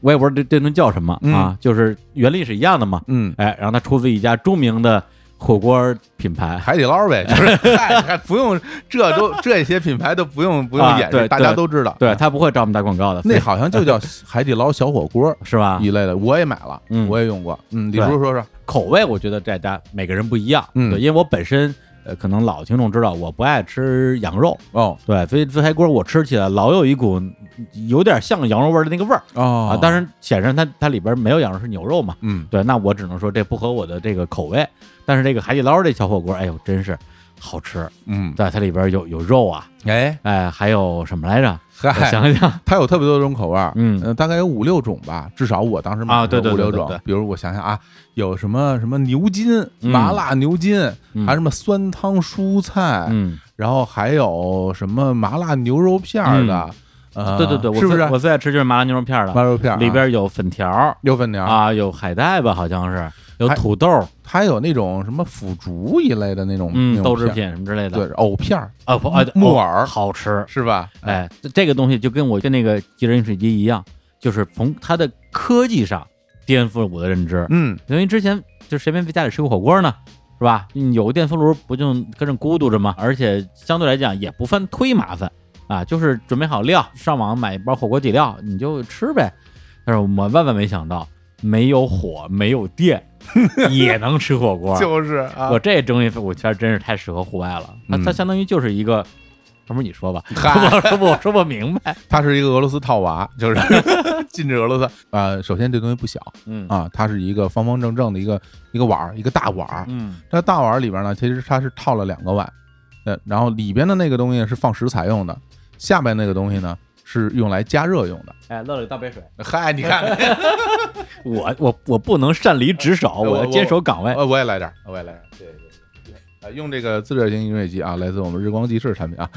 我也不知道这这顿叫什么啊，就是原理是一样的嘛。嗯，哎，然后它出自一家著名的火锅品牌，海底捞呗，就是嗨，还不用这都 这些品牌都不用不用演示，大家都知道。对，他不会找我们打广告的，那好像就叫海底捞小火锅 是吧？一类的，我也买了，嗯我也用过。嗯，李对叔说说。口味我觉得大家每个人不一样，嗯对，因为我本身呃，可能老听众知道我不爱吃羊肉，哦对，所以自嗨锅我吃起来老有一股有点像羊肉味儿的那个味儿哦啊。当然，显然它它里边没有羊肉，是牛肉嘛。嗯对，那我只能说这不合我的这个口味。但是这个海底捞这小火锅，哎呦，真是好吃。嗯，对，它里边有有肉啊，哎。哎，还有什么来着？我嗨，想想，它有特别多种口味儿，嗯。呃大概有五六种吧，至少我当时买的五六种。比如我想想啊，有什么什么牛筋、嗯。麻辣牛筋，嗯。还有什么酸汤蔬菜，嗯，然后还有什么麻辣牛肉片儿的，呃，对对对，是不是？我最爱吃就是麻辣牛肉片儿的，麻辣肉片里边有粉条有粉条，啊，有海带吧，好像是有土豆儿，还有那种什么腐竹一类的那种，嗯，豆制，品什么之类的。对，藕片儿啊不啊木耳好吃，是吧？哎，这这个东西就跟我跟那个即热饮水机一样，就是从它的科技上颠覆了我的认知。嗯，因为之前就谁没在家里吃过火锅呢，是吧？嗯有个电磁炉不就跟着咕嘟着吗？而且相对来讲也不算忒麻烦啊，就是准备好料，上网买一包火锅底料，你就吃呗。但是我万万没想到，没有火，没有电，也能吃火锅。就是啊我，这东西，我觉得真是太适合户外了。它嗯它相当于就是一个，要不你说吧，我说不说不说不明白。它是一个俄罗斯套娃，就是 禁止俄罗斯。呃，首先这东西不小嗯啊，它是一个方方正正的一个一个碗儿，一个大碗儿。嗯这大碗里边呢，其实它是套了两个碗，呃，然后里边的那个东西是放食材用的，下边那个东西呢是用来加热用的。哎，乐乐倒杯水。嗨，你看，我我我不能擅离职守，我我要坚守岗位。呃，我也来点儿，我也来点儿，对对对用这个自热型饮水机啊，来自我们日光集市产品啊。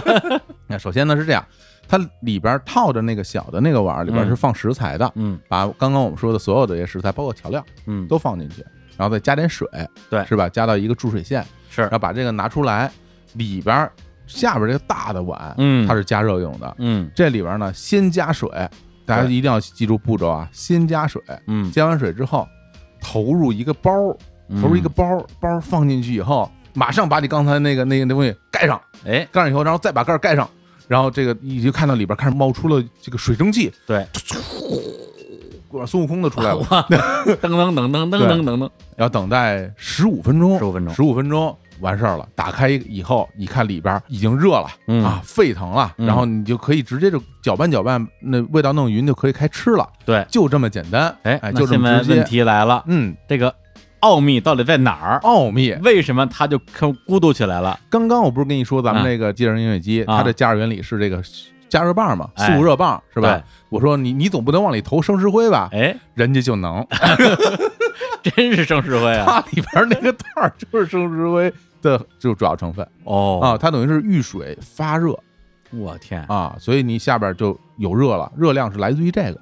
那首先呢是这样，它里边套着那个小的那个碗儿里边嗯是放食材的，嗯把刚刚我们说的所有的这些食材，包括调料嗯，都放进去，然后再加点水，对是吧？加到一个注水线，是然后把这个拿出来，里边儿下边这个大的碗，嗯。它是加热用的，嗯。这里边呢先加水，大家一定要记住步骤啊，先加水，嗯，加完水之后投入一个包儿，投入一个包儿，包儿放进去以后，马上把你刚才那个那个那东西盖上，哎，盖上以后，然后再把盖儿盖上，然后这个你就看到里边开始冒出了这个水蒸气，对，孙悟空都出来了，噔噔噔噔噔噔噔噔，要等待十五分钟，十五分钟。十五分钟完事儿了。打开以后，你看里边已经热了、嗯啊，沸腾了，嗯然后你就可以直接就搅拌搅拌，那味道弄匀就可以开吃了，对，就这么简单。哎，就这么问。题来了，嗯，这个奥秘到底在哪儿？奥秘。为什么它就可咕嘟起来了？刚刚我不是跟你说咱们那个机器人饮水机，啊它的加热原理是这个加热棒嘛，哎速热棒是吧？我说你你总不能往里投生石灰吧？哎，人家就能，真是生石灰啊！它里边那个袋儿就是生石灰的就主要成分哦啊，，它等于是遇水发热我天，啊，所以你下边就有热了，热量是来自于这个，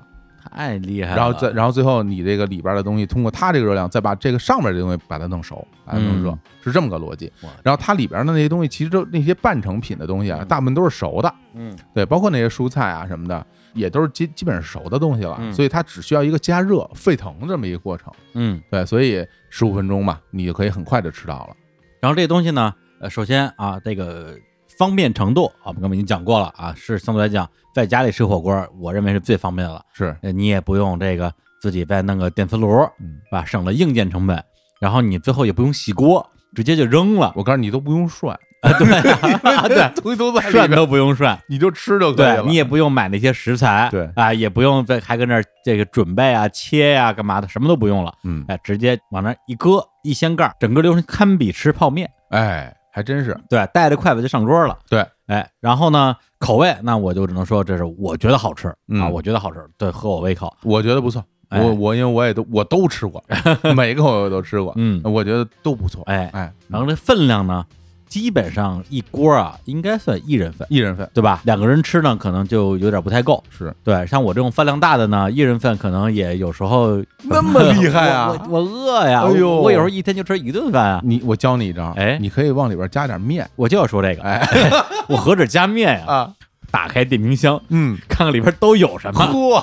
太厉害了！然后再然后最后你这个里边的东西通过它这个热量，再把这个上面的东西把它弄熟，把它弄热嗯，是这么个逻辑哇。然后它里边的那些东西，其实都那些半成品的东西啊，嗯大部分都是熟的，嗯对，包括那些蔬菜啊什么的，也都是基基本上熟的东西了，嗯所以它只需要一个加热沸腾这么一个过程。嗯，对，所以十五分钟嘛，你就可以很快的吃到了。然后这东西呢，呃，首先啊，这个方便程度啊，我们刚才已经讲过了啊，是相对来讲在家里吃火锅，我认为是最方便的了。是，呃，你也不用这个自己再弄个电磁炉，嗯，是吧？省了硬件成本，然后你最后也不用洗锅，直接就扔了。我告诉，你都不用涮，啊，对啊对，东西都在里涮，都不用涮，你就吃就可以了。对你也不用买那些食材，对。啊，也不用再还跟那儿这个准备啊、切呀、干嘛的，什么都不用了，嗯，哎，直接往那儿一搁，一掀盖儿，整个流程堪比吃泡面。哎，还真是，对，带着筷子就上桌了。对，哎，然后呢，口味那我就只能说这是我觉得好吃、啊，嗯我觉得好吃，对，合我胃口。我觉得不错。哎。我我因为我也都我都吃过，每个我都吃过，嗯，我觉得都不错。哎，哎，然后这分量呢，基本上一锅啊，应该算一人份，一人份对吧？两个人吃呢，可能就有点不太够。是对，像我这种饭量大的呢，一人份可能也有时候那么厉害啊我饿呀，哎呦我我有时候一天就吃一顿饭啊。你，我教你一招，哎你可以往里边加点面，我就要说这个，哎 我何止加面呀？啊，打开电冰箱，嗯，看看里边都有什么。嚯，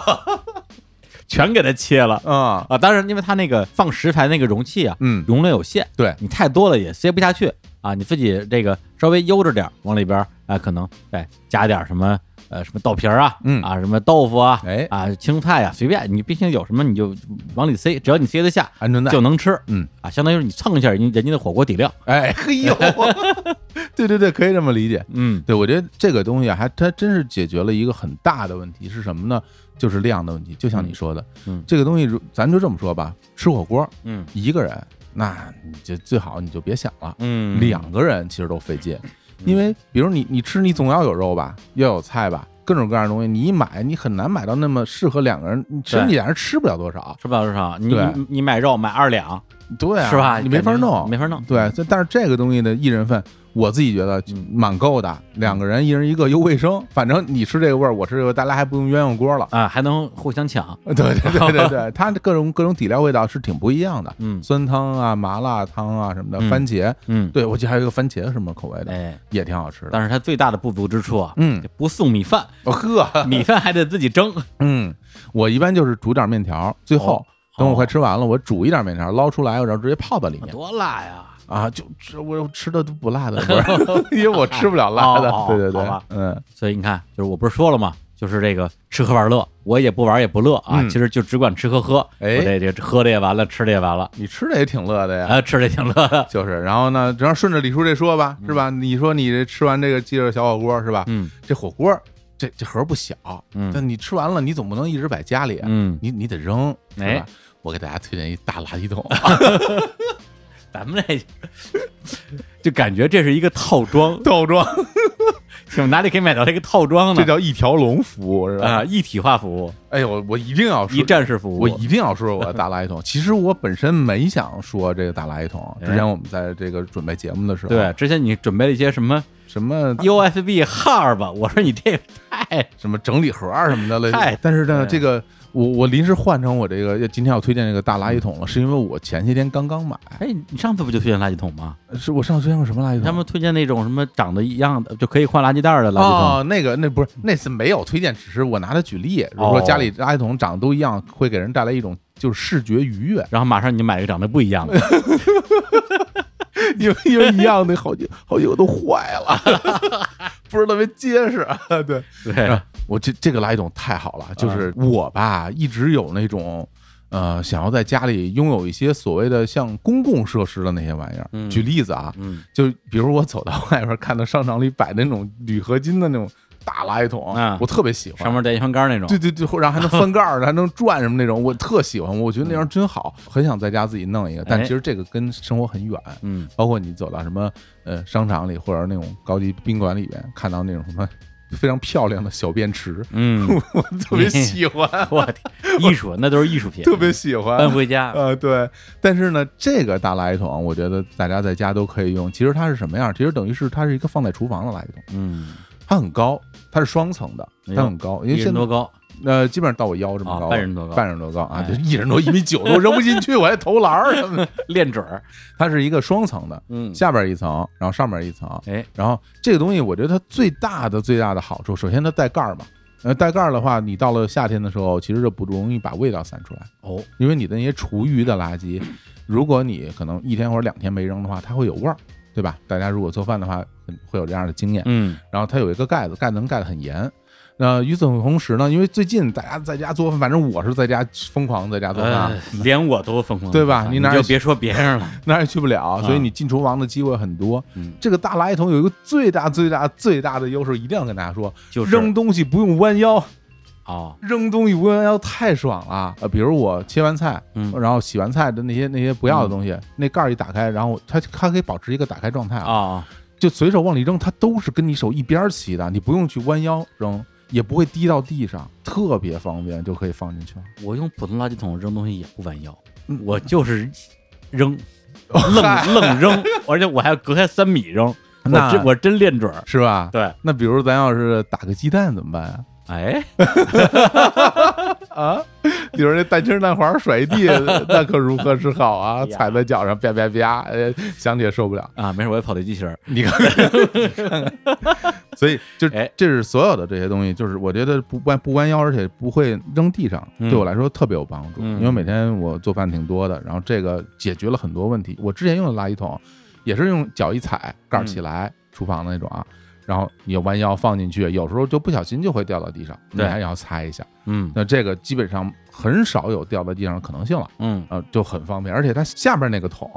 全给它切了。啊。啊！当然，因为它那个放食材那个容器啊，嗯，容量有限，对。你太多了也塞不下去。啊。你自己这个稍微悠着点儿，往里边儿啊，可能哎加点儿什么呃什么豆皮儿啊，嗯。啊什么豆腐啊，哎。啊青菜啊，随便你毕竟有什么你就往里塞，只要你塞得下鹌鹑蛋就能吃。嗯。啊，相当于你蹭一下人家人家的火锅底料。哎嘿呦，对对对，可以这么理解。嗯。对，我觉得这个东西啊还它真是解决了一个很大的问题，是什么呢？就是量的问题。就像你说的，嗯。这个东西咱就这么说吧，吃火锅嗯。一个人，那你就最好你就别想了，嗯，两个人其实都费劲，因为比如你你吃你总要有肉吧，要有菜吧，各种各样的东西，你一买你很难买到那么适合两个人，你其实对你俩人吃不了多少，吃不了多少。你对。你你买肉买二两。对啊，是吧？你没法弄，没法弄。对，但是这个东西的一人份，我自己觉得嗯。蛮够的，两个人一人一个又卫生，反正你吃这个味儿，我吃这个大家还不用鸳鸯锅了。啊，还能互相抢。对对对对对，它的各种各种底料味道是挺不一样的，嗯。酸汤啊、麻辣汤啊什么的，嗯。番茄，嗯，对我记得还有一个番茄什么口味的，哎，也挺好吃的。但是它最大的不足之处啊，嗯，不送米饭，哦呵，米饭还得自己蒸。嗯，我一般就是煮点面条，最后哦。等我快吃完了，我煮一点面条，捞出来，然后直接泡在里面。多辣呀！啊，就吃我吃的都不辣的，因为我吃不了辣的哦，对对对，嗯所以你看，就是我不是说了吗？就是这个吃喝玩乐，我也不玩也不乐啊，嗯其实就只管吃喝喝。哎这这喝的也完了，吃的也完了，你吃的也挺乐的呀。啊，吃的挺乐的。就是，然后呢，然后顺着李叔这说吧，是吧？你说你这吃完这个鸡肉小火锅是吧？嗯这火锅这这盒不小，嗯但你吃完了，你总不能一直摆家里啊，嗯，你你得扔，是哎吧？我给大家推荐一大垃圾桶，咱们这 就感觉这是一个套装，套装，我哪里可以买到这个套装呢？这叫一条龙服务是吧？啊，一体化服务，哎呦，我我一定要说一站式服务。我一定要说说我的大垃圾桶。其实我本身没想说这个大垃圾桶，哎之前我们在这个准备节目的时候，对，之前你准备了一些什么什么 USB 号吧？我说你这太什么整理盒儿什么的类嗨似，但是呢，对这个我我临时换成我这个今天要推荐这个大垃圾桶了，是因为我前些天刚刚买，哎，你上次不就推荐垃圾桶吗？是我上次推荐过什么垃圾桶？他们推荐那种什么长得一样的就可以换垃圾袋儿的垃圾哦桶，，那个那不是那次没有推荐，只是我拿它举例。如果说家里垃圾桶长得都一样，会给人带来一种就是视觉愉悦，然后马上你就买一个长得不一样的，因为因为一样的好几好几个都坏了，不是特别结实。对，对，我这这个垃圾桶太好了，就是我吧一直有那种。呃，想要在家里拥有一些所谓的像公共设施的那些玩意儿，嗯。举例子啊，嗯。就比如我走到外边看到商场里摆那种铝合金的那种大垃圾桶，啊我特别喜欢。上面带一圈杆儿那种，对对对，然后还能翻盖儿，还能转什么那种，我特喜欢。我觉得那样真好，很想在家自己弄一个。但哎其实这个跟生活很远，嗯包括你走到什么呃商场里或者那种高级宾馆里边，看到那种什么非常漂亮的小便池，嗯，我特别喜欢，我天，艺术那都是艺术品，特别喜欢。搬回家，呃，对，但是呢，这个大垃圾桶，我觉得大家在家都可以用。其实它是什么样？其实等于是它是一个放在厨房的垃圾桶，嗯，它很高，它是双层的，它很高，因为现在人多高？呃，基本上到我腰这么啊高，半人多高半人多高啊，哎就一人多一米九都扔不进去，我还投篮儿什么的。练准儿，它是一个双层的，嗯，下边一层，然后上面一层。哎，然后这个东西，我觉得它最大的最大的好处，首先它带盖儿嘛。呃，带盖儿的话，你到了夏天的时候，其实就不容易把味道散出来，哦，因为你的那些厨余的垃圾，如果你可能一天或者两天没扔的话，它会有味儿，对吧？大家如果做饭的话，会有这样的经验。嗯，然后它有一个盖子，盖子能盖得很严。那与此同时呢，因为最近大家在家做饭，反正我是在家疯狂在家做饭，呃 连我都疯狂，对吧你你哪儿就别说别人了，哪儿也去不了，所以啊你进厨房的机会很多。嗯，这个大垃圾桶有一个最大最大最大的优势，一定要跟大家说，就是扔东西不用弯腰，哦，扔东西弯腰太爽了。呃，比如我切完菜，嗯然后洗完菜的那些那些不要的东西，那盖儿一打开，然后它它可以保持一个打开状态啊，啊，就随手往里扔，它都是跟你手一边儿齐的，你不用去弯腰扔。也不会滴到地上，特别方便，就可以放进去了。我用普通垃圾桶扔东西也不弯腰嗯，我就是扔，愣愣扔，而且我还要隔开三米扔，我那真我真练准儿。是吧？对那比如咱要是打个鸡蛋怎么办呀？哎，啊，你说那蛋清蛋黄甩地，那可如何是好啊？哎踩在脚上啪啪啪，呃，想起也受不了。啊，没事，我也跑地机器人儿。你看，所以就哎这是所有的这些东西，就是我觉得不弯不弯腰，而且不会扔地上，嗯对我来说特别有帮助。嗯因为每天我做饭挺多的，然后这个解决了很多问题。我之前用的垃圾桶也是用脚一踩盖儿起来，厨房的那种啊。然后你弯腰放进去，有时候就不小心就会掉到地上，你还要擦一下。嗯。那这个基本上很少有掉到地上的可能性了，嗯。呃，就很方便。而且它下边那个桶，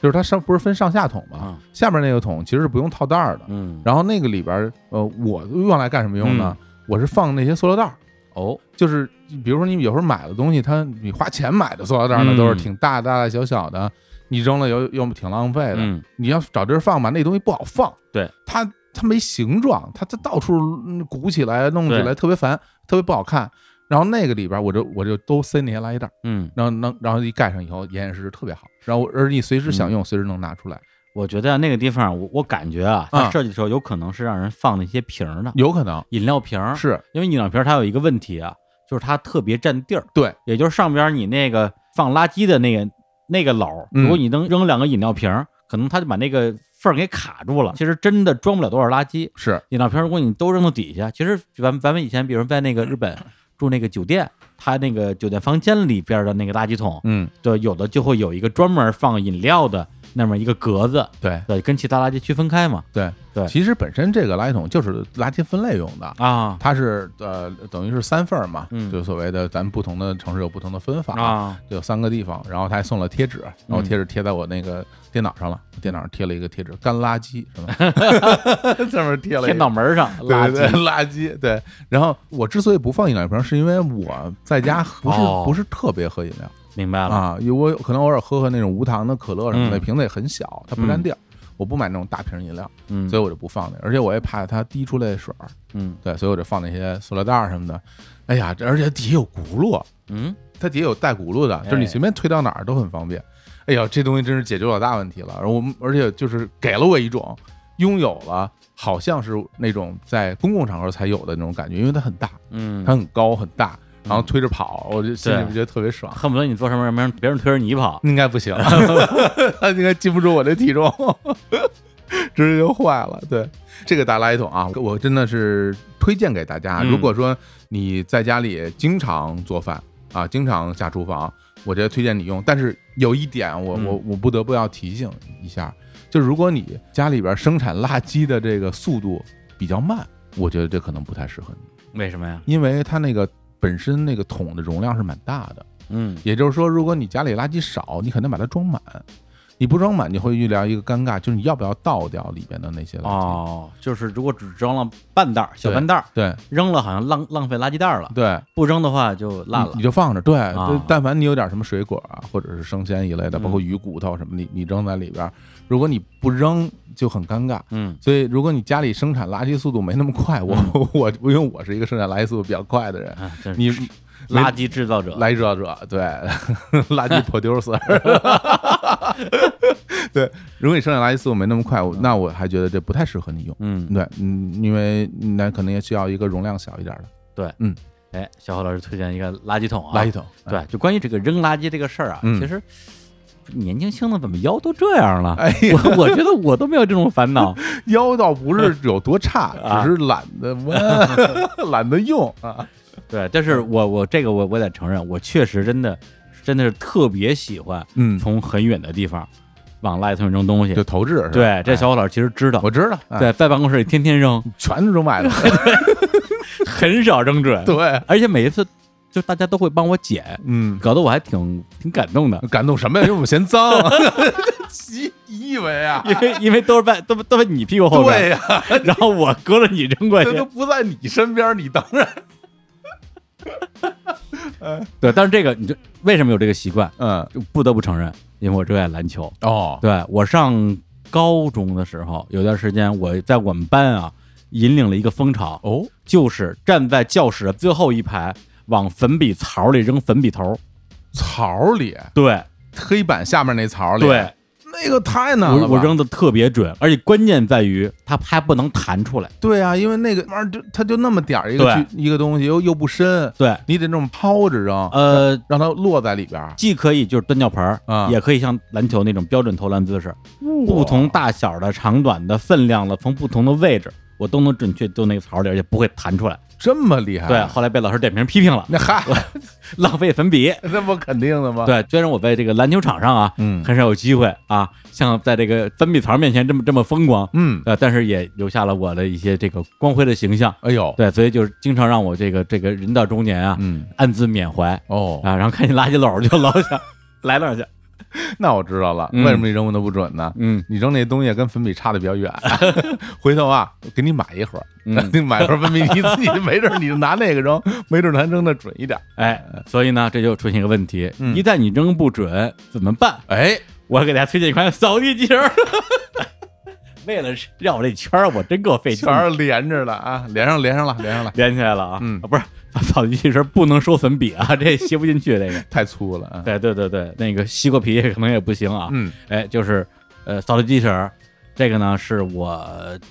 就是它上不是分上下桶嘛？啊。下边那个桶其实是不用套袋儿的，嗯，然后那个里边儿，呃，我用来干什么用呢？我是放那些塑料袋儿，哦，就是比如说你有时候买的东西，它你花钱买的塑料袋儿呢，嗯。都是挺大大大小小的，你扔了又又挺浪费的。嗯。你要找地儿放吧，那东西不好放，对。它它没形状，它它到处嗯鼓起来弄起来特别烦，特别不好看。然后那个里边儿我就我就都塞那些垃圾袋儿，嗯，然后能然后一盖上以后严严实实特别好，然后而你随时想用，随时能拿出来，我觉得那个地方，我我感觉啊，它啊设计的时候有可能是让人放那些瓶儿的有可能。饮料瓶儿，是。因为饮料瓶儿它有一个问题啊，就是它特别占地儿，对，也就是上边你那个放垃圾的那个那个篓如果你能扔两个饮料瓶儿，可能它就把那个缝儿给卡住了，其实真的装不了多少垃圾。是，饮料瓶儿如果你都扔到底下，其实咱咱们以前比如在那个日本住那个酒店，它那个酒店房间里边的那个垃圾桶，嗯，对，有的就会有一个专门放饮料的那么一个格子，对对，跟其他垃圾区分开嘛。对对其实本身这个垃圾桶就是垃圾分类用的。啊它是呃，等于是三份儿嘛，嗯就所谓的咱们不同的城市有不同的分法，啊，就有三个地方，然后他还送了贴纸，然后嗯贴纸贴在我那个电脑上了，电脑上贴了一个贴纸，干垃圾是吧？上面贴了一贴脑门上对垃圾对对垃圾对。然后我之所以不放饮料瓶，是因为我在家不是、哦不是特别喝饮料明白了。啊，因为我可能偶尔喝喝那种无糖的可乐什么的，嗯瓶子也很小，它不占地儿。我不买那种大瓶饮料，嗯，所以我就不放那，而且我也怕它滴出来水儿，嗯对，所以我就放那些塑料袋儿什么的。哎呀，这而且底下有轱辘，嗯，它底下有带轱辘的，就是你哎随便推到哪儿都很方便。哎呀，这东西真是解决老大问题了。而我们而且就是给了我一种拥有了，好像是那种在公共场合才有的那种感觉，因为它很大，嗯，它很高很大，然后推着跑，我就心里对觉得特别爽。恨不得你坐上面，让别人别人推着你跑。应该不行，他应该禁不住我这体重，直接就坏了。对，这个大垃圾桶啊，我真的是推荐给大家。嗯如果说你在家里经常做饭啊，经常下厨房，我觉得推荐你用。但是有一点我，我嗯我不得不要提醒一下，就是如果你家里边生产垃圾的这个速度比较慢，我觉得这可能不太适合你，为什么呀？因为它那个本身那个桶的容量是蛮大的。嗯也就是说，如果你家里垃圾少，你肯定把它装满。你不装满，你会遇到一个尴尬，就是你要不要倒掉里边的那些垃圾？哦，就是如果只装了半袋儿小半袋儿，对扔了好像浪浪费垃圾袋儿了，对，不扔的话就烂了你你。就放着。对，但凡你有点什么水果啊，或者是生鲜一类的，嗯包括鱼骨头什么，你你扔在里边，如果你不扔，就很尴尬。嗯。所以，如果你家里生产垃圾速度没那么快，我 我因为我是一个生产垃圾速度比较快的人，啊，你垃圾制造者，垃圾制造者，对，垃圾 producer，对，如果你生产垃圾速度没那么快，我那我还觉得这不太适合你用。嗯，对，嗯，因为那可能也需要一个容量小一点的。对，嗯。哎，小何老师推荐一个垃圾桶啊，垃圾桶。对，就关于这个扔垃圾这个事儿啊，嗯。其实年轻轻的怎么腰都这样了？哎呀，我我觉得我都没有这种烦恼。腰倒不是有多差，啊只是懒得弯，懒得用啊。对，但是我我这个我我得承认，我确实真的真的是特别喜欢嗯，从很远的地方往垃圾桶里扔东西就。投掷。对，这哎小伙老师其实知道，我知道，哎，对，在办公室里天天扔，全是扔外头。很少扔准，对，而且每一次就大家都会帮我捡，嗯，搞得我还挺挺感动的。感动什么呀？因为我们嫌脏。你你以为啊？因为因为都是在都都在你屁股后面，对呀，然后我隔着你扔过去这，都不在你身边，你当然，对，但是这个你就为什么有这个习惯，嗯，就不得不承认，因为我热爱篮球。哦，对我上高中的时候，有段时间我在我们班啊引领了一个风潮，哦，就是站在教室的最后一排往粉笔槽里扔粉笔头。槽里，对黑板下面那槽里，对，那那个太难了，我我扔的特别准，而且关键在于它还不能弹出来。对啊，因为那个玩意儿就它就那么点儿一个一个东西，又又不深，对，你得那种抛着扔，呃，让它落在里边儿。既可以就是端尿盆儿啊也可以像篮球那种标准投篮姿势，不同大小的、长短的、分量的，从不同的位置，我都能准确丢那个槽里，而且不会弹出来。这么厉害？对，，后来被老师点评批评了，那嗨，浪费粉笔。那不肯定的吗？，对，虽然我在这个篮球场上啊，嗯很少有机会啊，像在这个粉笔槽面前这么这么风光，嗯，呃，但是也留下了我的一些这个光辉的形象。哎呦，对，所以就是经常让我这个这个人到中年啊，嗯，暗自缅怀哦，啊，然后看见垃圾篓就老想 来两下。那我知道了，嗯为什么你扔的不准呢？嗯你扔那东西跟粉笔差的比较远，回头啊，给你买一盒，嗯，你买盒粉笔，你自己没准你就拿那个扔，没准咱扔的准一点。哎，所以呢，这就出现一个问题，嗯一旦你扔不准怎么办？哎，我给大家推荐一款扫地机器人儿。为了绕我这圈儿，我真够费劲的。全是连着的啊，连上连上了，连上了，连起来了啊！嗯啊不是扫地机器人不能收粉笔啊，这吸不进去。这个，太粗了啊。对对对对，那个西瓜皮可能也不行啊。嗯哎，就是呃，扫地机器人儿，这个呢是我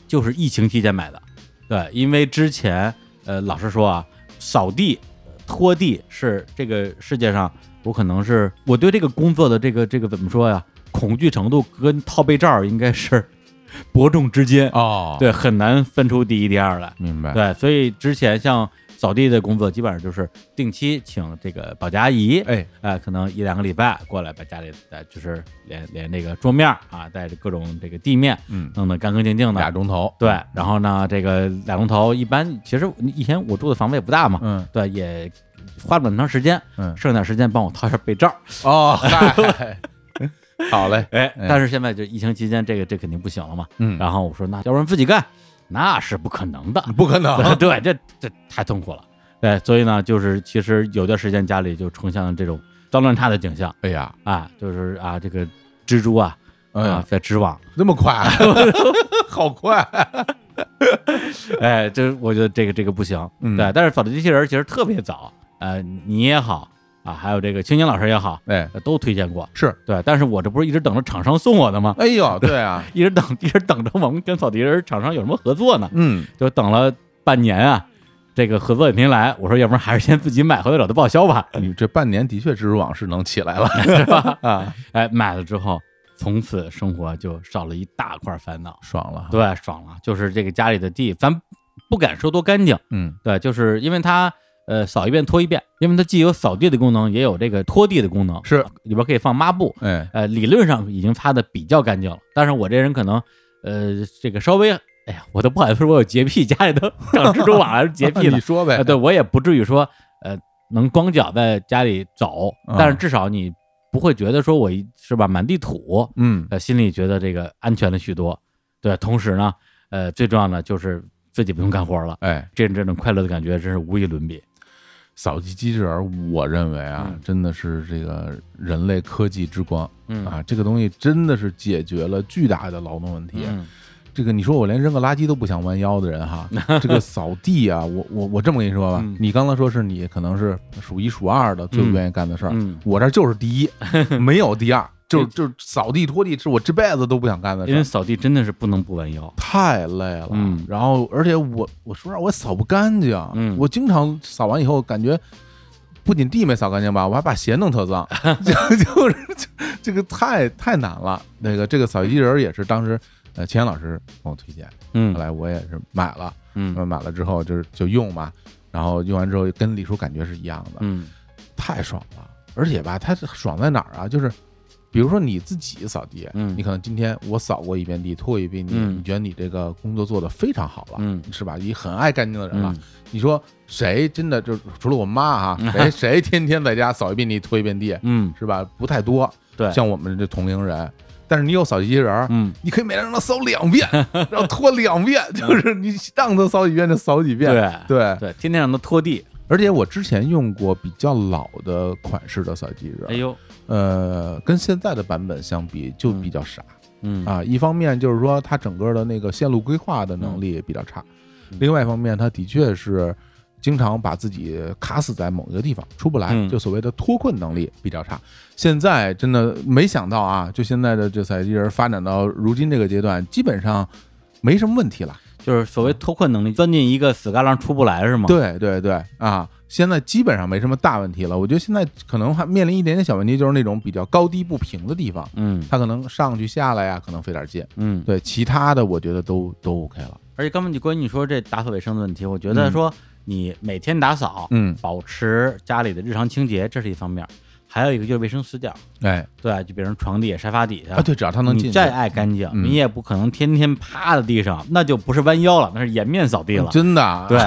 就是疫情期间买的。对，因为之前呃，老实说啊，扫地、拖地是这个世界上我可能是我对这个工作的这个这个怎么说呀，恐惧程度跟套被罩应该是伯仲之间。哦，，对，很难分出第一、第二来。明白。对，所以之前像扫地的工作，基本上就是定期请这个保洁阿姨，哎，哎，可能一两个礼拜过来把家里呃，就是连连这个桌面啊，带着各种这个地面嗯，弄得干干净净的。俩钟头。对，然后呢，这个俩钟头一般，其实以前我住的房子也不大嘛，嗯对，也花了很长时间，嗯，剩点时间帮我套一下被罩。哦，嗨，好嘞。哎，哎但是现在就疫情期间，这个这肯定不行了嘛。嗯，然后我说，那要不然自己干，那是不可能的。不可能。对，这这太痛苦了。对，所以呢，就是其实有段时间家里就呈现了这种脏乱差的景象哎呀，啊，就是啊，这个蜘蛛啊啊在织网，那么快，好快。哎，这我觉得这个这个不行。嗯对，但是扫地机器人其实特别早，呃，你也好啊，还有这个青青老师也好，哎，呃都推荐过。是。对，但是我这不是一直等着厂商送我的吗？哎呦，对啊，一直等，一直等着我们跟扫地人厂商有什么合作呢？嗯，就等了半年啊，这个合作也没来。我说，要不然还是先自己买回来找他报销吧。你这半年的确蜘蛛网是能起来了，是吧？啊，哎，买了之后，从此生活就少了一大块烦恼。爽了。对，爽了。就是这个家里的地，咱不敢说多干净，嗯，对，就是因为它呃扫一遍拖一遍，因为它既有扫地的功能，也有这个拖地的功能，是里边可以放抹布。哎，呃，理论上已经擦的比较干净了，但是我这人可能呃这个稍微，哎呀，我都不好意思说我有洁癖，家里都 长蜘蛛网还是洁癖 你了。说呗呃，。对我也不至于说呃能光脚在家里走，嗯但是至少你不会觉得说我一是吧满地土，嗯，呃，心里觉得这个安全了许多。对，同时呢，呃，最重要的就是自己不用干活了，哎，这这种快乐的感觉真是无与伦比。扫地机器人儿，我认为啊嗯，真的是这个人类科技之光。嗯。啊，这个东西真的是解决了巨大的劳动问题。嗯。这个你说我连扔个垃圾都不想弯腰的人哈，这个扫地啊，我我我这么跟你说吧嗯，你刚才说是你可能是数一数二的最不愿意干的事儿，嗯，我这就是第一，没有第二，就是就是扫地拖地是我这辈子都不想干的事，因为扫地真的是不能不弯腰。太累了。嗯然后而且我我说实话我也扫不干净，嗯我经常扫完以后感觉。不仅地没扫干净吧，我还把鞋弄特脏，就就是这这个太太难了。那个这个扫地机器人也是当时呃钱老师帮我推荐，嗯后来我也是买了，嗯买了之后就是就用嘛，然后用完之后跟李叔感觉是一样的，嗯太爽了。而且吧，它爽在哪儿啊？就是比如说你自己扫地，嗯你可能今天我扫过一遍地，拖过一遍地，嗯你觉得你这个工作做得非常好了，嗯是吧？你很爱干净的人了。嗯你说谁真的就除了我妈哈，谁 谁天天在家扫一遍地，拖一遍地，嗯，是吧？不太多，对，像我们这同龄人。但是你有扫地机器人儿，嗯你可以每天让他扫两遍，然后拖两遍，就是你让他扫几遍就扫几遍。对对，对，天天让他拖地。而且我之前用过比较老的款式的扫地机器人儿，哎呦，呃，跟现在的版本相比就比较傻嗯啊。一方面就是说它整个的那个线路规划的能力比较差，嗯另外一方面它的确是经常把自己卡死在某一个地方出不来，嗯就所谓的脱困能力比较差。现在真的没想到啊，就现在的这扫地机器人发展到如今这个阶段，基本上没什么问题了。就是所谓脱困能力，钻进一个死旮旯出不来是吗？，对对对啊，现在基本上没什么大问题了。我觉得现在可能还面临一点点小问题，就是那种比较高低不平的地方，嗯它可能上去下来呀，可能费点劲。嗯，对，其他的我觉得都都 OK 了。而且刚才你关于你说这打扫卫生的问题，我觉得嗯说你每天打扫，嗯，保持家里的日常清洁，这是一方面，还有一个就是卫生死角，哎。对，就比如床底下、沙发底下。啊，对，只要它能进再爱干净，嗯。你也不可能天天趴在地上，那就不是弯腰了，那是颜面扫地了。真的啊，对，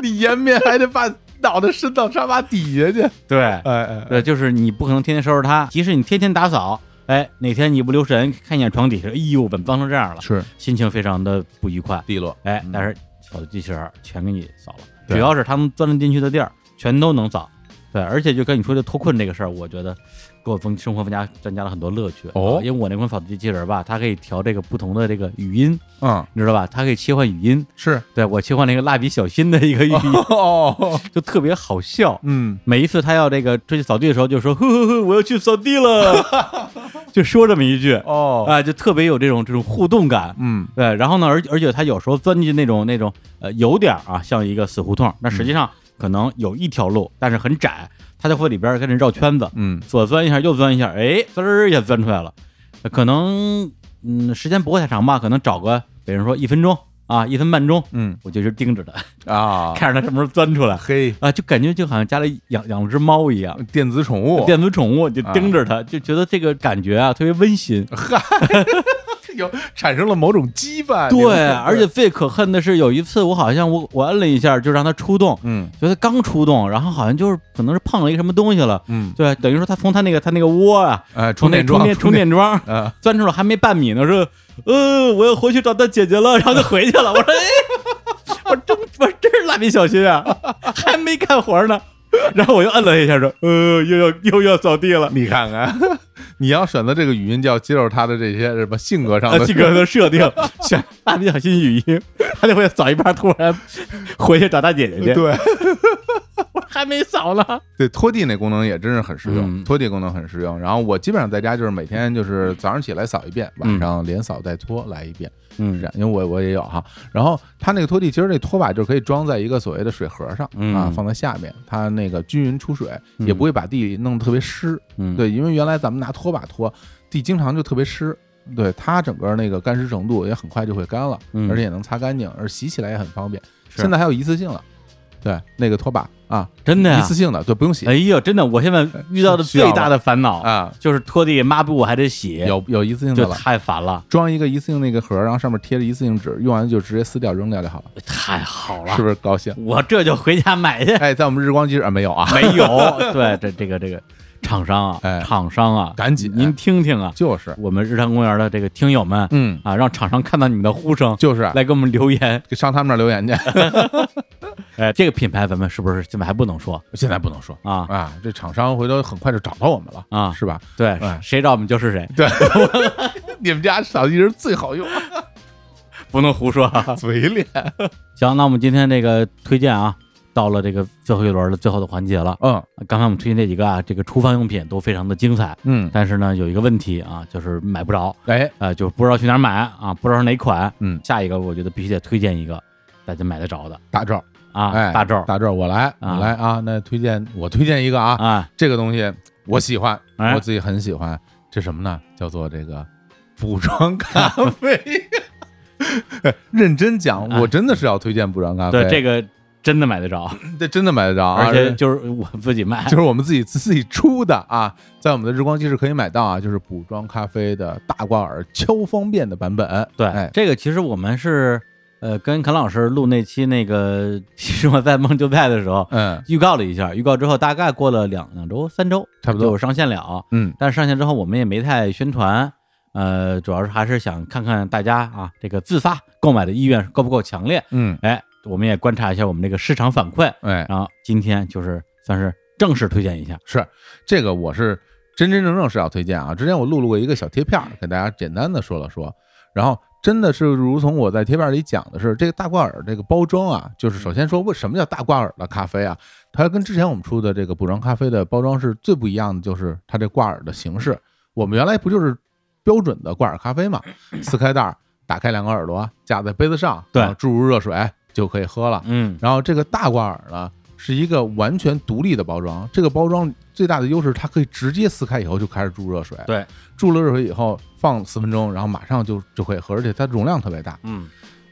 你颜面还得把脑袋伸到沙发底下去。对，哎哎，对，就是你不可能天天收拾它，即使你天天打扫，哎，哪天你不留神看一眼床底下，哎呦，怎么脏成这样了？是。心情非常的不愉快。低落。哎嗯，但是扫地机器人儿全给你扫了，对。只要是他们钻得进去的地儿，全都能扫。对，而且就跟你说这脱困这个事儿，我觉得给我增生活增加增加了很多乐趣。哦啊因为我那款扫地机器人儿吧，它可以调这个不同的这个语音，嗯，你知道吧？它可以切换语音。是对我切换了一个蜡笔小新的一个语音，哦，就特别好笑。嗯，每一次他要这个出去扫地的时候，就说：“呵呵呵，我要去扫地了。”就说这么一句，哦，啊，就特别有这种这种互动感。嗯，对，然后呢，而而且他有时候钻进那种那种呃有点儿啊像一个死胡同，那实际上可能有一条路，但是很窄，他就会里边跟着绕圈子，嗯，左钻一下，右钻一下，哎，滋儿一下钻出来了。呃可能嗯时间不会太长吧，可能找个比如说一分钟啊，一分半钟，嗯。我就一直盯着他，啊，看着他什么时候钻出来。嘿，啊，就感觉就好像家里养养了只猫一样。电子宠物，电子宠物就盯着它，就觉得这个感觉啊特别温馨。有产生了某种羁绊。对，而且最可恨的是，有一次我好像我我摁了一下，就让它出动，嗯觉得刚出动，然后好像就是可能是碰了一个什么东西了，嗯，对，等于说它从它那个它那个窝啊，哎，从那电桩，充电充电桩啊，钻出来还没半米呢，说，呃，我要回去找他姐姐了，然后就回去了。我说，哎，我真我真是蜡笔小新啊，还没干活呢。然后我又摁了一下，说，呃，又要又要扫地了。你看看，你要选择这个语音，就要接受他的这些什么性格上呃，的性格的设定，选蜡笔小新语音，他就会扫一半，突然回去找大姐姐去。对我还没扫呢。对，拖地那功能也真是很实用，嗯拖地功能很实用。然后我基本上在家就是每天就是早上起来扫一遍，晚上连扫带拖来一遍，是嗯这样。因为我我也有哈。然后它那个拖地，其实那拖把就可以装在一个所谓的水盒上嗯啊，放在下面，它那个均匀出水，嗯也不会把地弄得特别湿。嗯，对，因为原来咱们拿拖把拖地，经常就特别湿。对它整个那个干湿程度也很快就会干了，嗯而且也能擦干净，而洗起来也很方便。现在还有一次性了，对，那个拖把啊，真的呀？一次。性的，对，不用洗。哎呦，真的，我现在遇到的最大的烦恼啊，就是拖地抹布还得洗，有有一次性的就了，太烦了，装一个一次性那个盒，然后上面贴着一次性纸，用完就直接撕掉扔掉就好了，太好了，是不是高兴？我这就回家买去。哎，在我们日光机啊没有啊，没有，对，这这个这个厂商啊，哎。厂商啊，赶紧。您听听啊，就是，我们日坛公园的这个听友们嗯，啊，让厂商看到你们的呼声，就是来给我们留言。给上他们那儿留言去，哎，这个品牌咱们是不是现在还不能说？现在不能说。啊？啊，这厂商回头很快就找到我们了啊。是吧？对哎，谁找我们就是谁，对，你们家扫地人最好用，不能胡说啊。嘴脸，行，那我们今天这个推荐啊，到了这个最后一轮的最后的环节了。嗯刚才我们推荐这几个啊，这个厨房用品都非常的精彩，嗯，但是呢，有一个问题啊，就是买不着，哎，呃，就不知道去哪儿买啊，不知道是哪款。嗯，下一个我觉得必须得推荐一个大家买得着的大赵，啊，哎，大赵大赵，我来，啊我来啊，那推荐我推荐一个啊，啊，这个东西我喜欢，哎我自己很喜欢，这什么呢？叫做这个补妆咖啡。哎 认真讲，啊我真的是要推荐补妆咖啡，对，这个真的买得着，这真的买得着啊，而且就是我自己卖，就是我们自己自己出的啊，在我们的日光机是可以买到啊，就是补妆咖啡的大挂耳超方便的版本。对，哎，这个其实我们是呃跟肯老师录那期那个《生活在梦就在》的时候。嗯预告了一下，预告之后大概过了两两周、三周，差不多就上线了。嗯但是上线之后，我们也没太宣传，呃，主要是还是想看看大家啊，这个自发购买的意愿够不够强烈。嗯，哎，我们也观察一下我们这个市场反馈，哎，然后今天就是算是正式推荐一下。是这个我是真真正正是要推荐啊。之前我录了过一个小贴片儿，给大家简单的说了说。然后真的是如同我在贴片里讲的是，这个大挂耳这个包装啊，就是首先说为什么叫大挂耳的咖啡啊？它跟之前我们出的这个补装咖啡的包装是最不一样的，就是它这挂耳的形式。我们原来不就是标准的挂耳咖啡嘛？撕开袋儿，打开两个耳朵，架在杯子上，对，注入热水就可以喝了。嗯，然后这个大挂耳呢，是一个完全独立的包装。这个包装最大的优势，它可以直接撕开以后就开始注热水。对，注了热水以后放四分钟，然后马上就就可以喝，而且它容量特别大。嗯，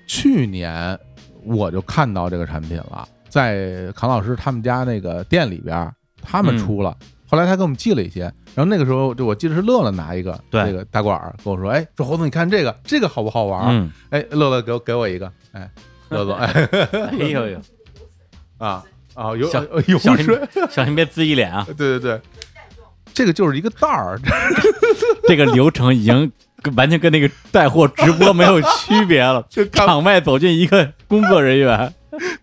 去年我就看到这个产品了，在康老师他们家那个店里边，他们出了。后来他给我们寄了一些，然后那个时候就我记得是乐乐拿一个那个大罐儿跟我说：“哎，说猴子你看这个这个好不好玩？”哎，乐乐给我给我一个，哎，乐乐，哎呦呦，啊啊有有小心 小心别滋一脸啊！对对对，这个就是一个袋儿，这个流程已经完全跟那个带货直播没有区别了，就场外走进一个工作人员。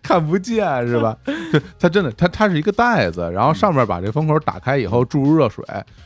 看不见是吧？对，它真的，它它是一个袋子，然后上面把这封口打开以后注入热水，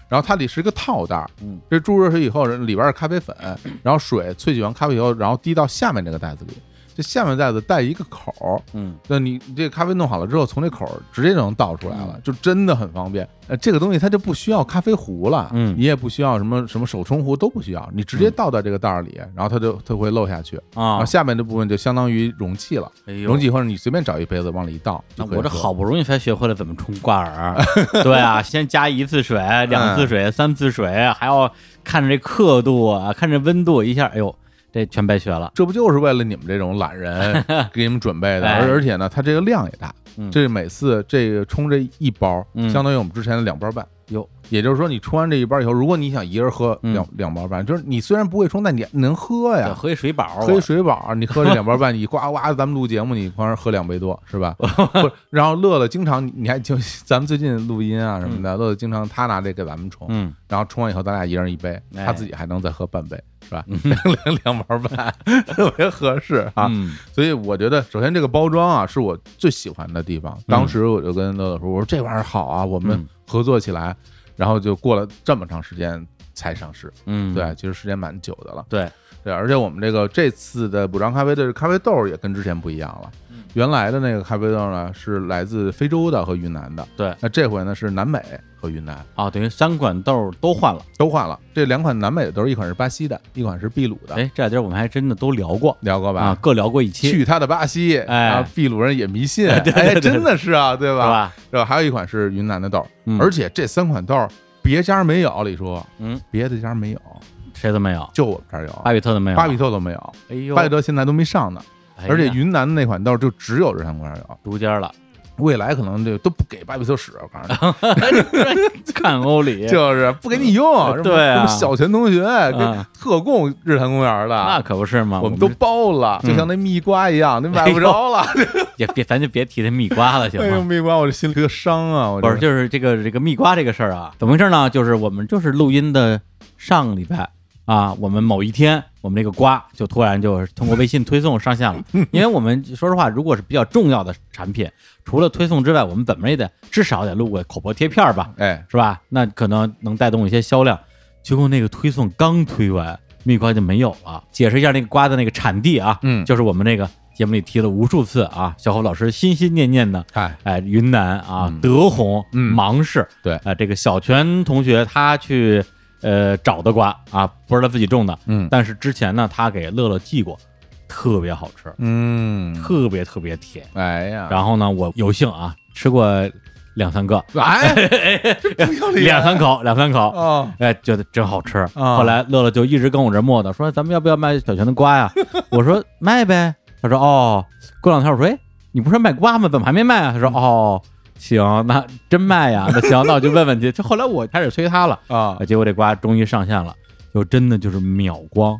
然后它里是一个套袋，嗯，这注入热水以后，里边是咖啡粉，然后水萃取完咖啡以后，然后滴到下面这个袋子里。这下面袋子带一个口儿，嗯，那你这个咖啡弄好了之后，从这口儿直接就能倒出来了，就真的很方便。呃，这个东西它就不需要咖啡壶了，嗯，你也不需要什么什么手冲壶都不需要，你直接倒到这个袋儿里，然后它就它会漏下去。啊，然后下面这部分就相当于容器了，容器或者你随便找一杯子往里一倒。那我这好不容易才学会了怎么冲挂耳，对啊，先加一次水、两次水、三次水，还要看着这刻度啊，看着温度，一下，哎呦。这全白学了，这不就是为了你们这种懒人 给你们准备的？而而且呢，它这个量也大，这每次这个冲这一包，相当于我们之前的两包半。哟，也就是说，你冲完这一包以后，如果你想一人喝两两包半，就是你虽然不会冲，但你能喝呀，喝一水饱，喝一水饱，你喝这两包半，你呱呱，咱们录节目，你光喝两杯多是吧？然后乐乐经常，你还就 咱们最近录音啊什么的，乐乐经常他拿这给咱们冲，嗯，然后冲完以后，咱俩一人一杯，他自己还能再喝半杯，是吧？两 两包半特别合适啊。所以我觉得，首先这个包装啊，是我最喜欢的地方。当时我就跟乐乐说，我说这玩意儿好啊，我们。合作起来，然后就过了这么长时间才上市。嗯，对，其实时间蛮久的了。对，对，而且我们这个这次的补偿咖啡的咖啡豆也跟之前不一样了。原来的那个咖啡豆呢是来自非洲的和云南的。对，那这回呢是南美和云南。啊，等于三款豆都换了，都换了。这两款南美的豆，一款是巴西的，一款是秘鲁的。哎，这俩地儿我们还真的都聊过，聊过吧？啊，各聊过一期。去他的巴西，哎，秘鲁人也迷信，哎，真的是啊，对吧？是吧？还有一款是云南的豆，而且这三款豆别家没有，李叔，嗯，别的家没有，谁都没有，就我们这儿有，巴比特都没有，巴比特都没有，哎呦，巴比特现在都没上呢。而且云南的那款豆就只有日坛公园有，独家了。未来可能就都不给巴比特使，我告诉你，看欧里就是不给你用。对啊，小泉同学跟特供日坛公园的，那可不是嘛？我们都包了，就像那蜜瓜一样，那买不着了。也别，咱就别提那蜜瓜了，行吗？蜜瓜，我这心里个伤啊！不是，就是这个这个蜜瓜这个事儿啊，怎么回事呢？就是我们就是录音的上个礼拜。啊，我们某一天，我们这个瓜就突然就通过微信推送上线了。因为我们说实话，如果是比较重要的产品，除了推送之外，我们怎么也得至少得录个口播贴片吧？哎，是吧？那可能能带动一些销量。结果那个推送刚推完，蜜瓜就没有了。解释一下那个瓜的那个产地啊，嗯，就是我们那个节目里提了无数次啊，小侯老师心心念念的，哎哎，云南啊，德宏芒市，对，啊，这个小泉同学他去。呃，找的瓜啊，不是他自己种的，嗯，但是之前呢，他给乐乐寄过，特别好吃，嗯，特别特别甜，哎呀，然后呢，我有幸啊吃过两三个，哎，两三口，两三口，哦，哎，觉得真好吃。后来乐乐就一直跟我这磨叨，说咱们要不要卖小泉的瓜呀？我说卖呗。他说哦，过两天我说，哎，你不是卖瓜吗？怎么还没卖啊？他说哦。行，那真卖呀？那行，那我就问问去。这后来我开始催他了啊，结果这瓜终于上线了，就真的就是秒光。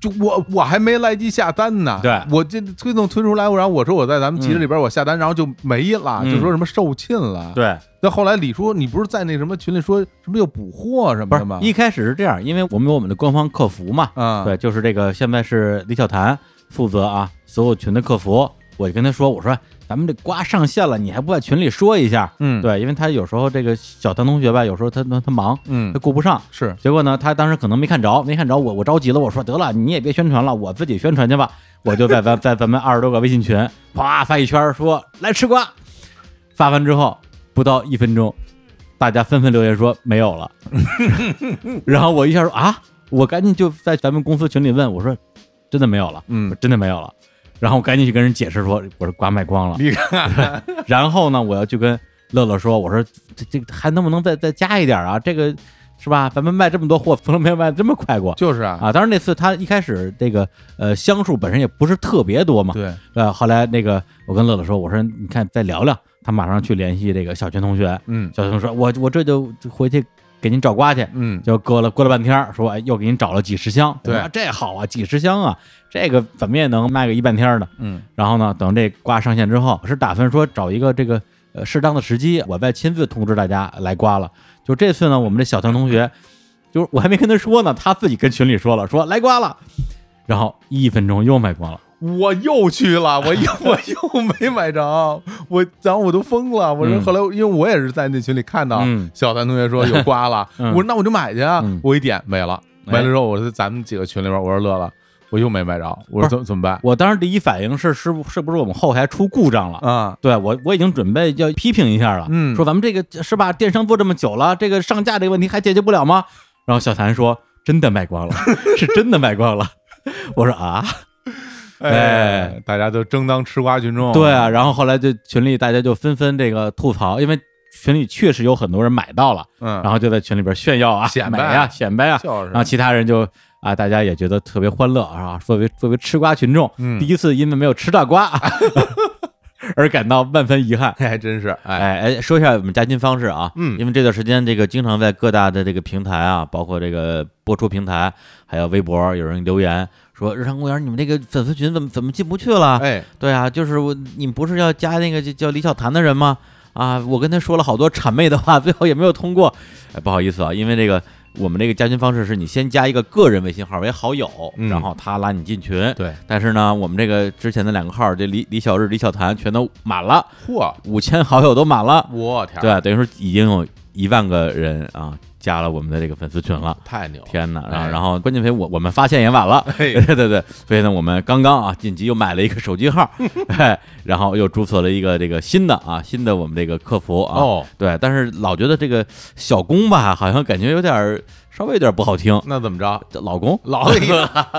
就我我还没来及下单呢，对我这推送推出来，然后我说我在咱们集市里边我下单，然后就没了，就说什么售罄了。对，那后来李叔，你不是在那什么群里说什么又补货什么的吗？一开始是这样，因为我们有我们的官方客服嘛，嗯，对，就是这个现在是李小谭负责啊，所有群的客服。我就跟他说，我说咱们这瓜上线了，你还不在群里说一下？嗯，对，因为他有时候这个小唐同学吧，有时候他他他忙，嗯他，顾不上。是，结果呢，他当时可能没看着，没看着我，我着急了，我说得了，你也别宣传了，我自己宣传去吧。我就在咱在咱们二十多个微信群，啪发一圈，说来吃瓜。发完之后不到一分钟，大家纷纷留言说没有了。然后我一下说啊，我赶紧就在咱们公司群里问我说，真的没有了，嗯，真的没有了。然后我赶紧去跟人解释说，我说瓜卖光了。你看，然后呢，我要去跟乐乐说，我说这这还能不能再再加一点啊？这个是吧？咱们卖这么多货，从来没有卖这么快过就是啊，啊！当然那次他一开始这个呃箱数本身也不是特别多嘛，对，呃，后来那个我跟乐乐说，我说你看再聊聊，他马上去联系这个小泉同学，嗯小泉同学说我我这就就回去给您找瓜去。嗯，就搁了搁了半天儿，说哎又给您找了几十箱，对啊这好啊，几十箱啊，这个怎么也能卖个一半天儿的。嗯然后呢，等这瓜上线之后，是打算说找一个这个呃适当的时机，我再亲自通知大家来瓜了。就这次呢，我们这小唐同学，就是我还没跟他说呢，他自己跟群里说了，说来瓜了，然后一分钟又卖光了。我又去了，我又 我又没买着，我然后我都疯了。我说嗯后来，因为我也是在那群里看到嗯小谭同学说有瓜了，嗯我说那我就买去啊嗯。我一点没了，哎没了之后，我在咱们几个群里边，我说乐乐，我又没买着，我说怎怎么办我当时第一反应是，是不是不是我们后台出故障了？啊？对我我已经准备要批评一下了，嗯说咱们这个是吧，电商做这么久了，这个上架这个问题还解决不了吗？然后小谭说真的卖光了，是真的卖光了。我说啊，哎，大家都争当吃瓜群众，对啊，然后后来就群里大家就纷纷这个吐槽，因为群里确实有很多人买到了，嗯，然后就在群里边炫耀啊，显摆。美呀，显摆啊，就是，然后其他人就啊，大家也觉得特别欢乐啊。作为作为吃瓜群众，嗯。第一次因为没有吃到瓜 而感到万分遗憾。还 真是，哎，哎哎，说一下我们加薪方式啊，嗯。因为这段时间这个经常在各大的这个平台啊，包括这个播出平台，还有微博，有人留言说日常公园你们这个粉丝群怎么怎么进不去了？哎，对啊，就是我，你不是要加那个叫叫李小谭的人吗？啊，我跟他说了好多谄媚的话，最后也没有通过。哎，不好意思啊，因为这个我们这个加群方式是你先加一个个人微信号为好友，嗯然后他拉你进群。对，但是呢，我们这个之前的两个号，这李李小日、李小谭全都满了，嚯，五千好友都满了。我天，，对，等于说已经有一万个人啊加了我们的这个粉丝群了。太牛了，天哪！然后哎。然后关键为我我们发现也晚了，嘿。对对对，所以呢，我们刚刚啊紧急又买了一个手机号，哎，然后又注册了一个这个新的啊新的我们这个客服啊，哦，对，但是老觉得这个小工吧，好像感觉有点儿稍微有点不好听，那怎么着？老公，老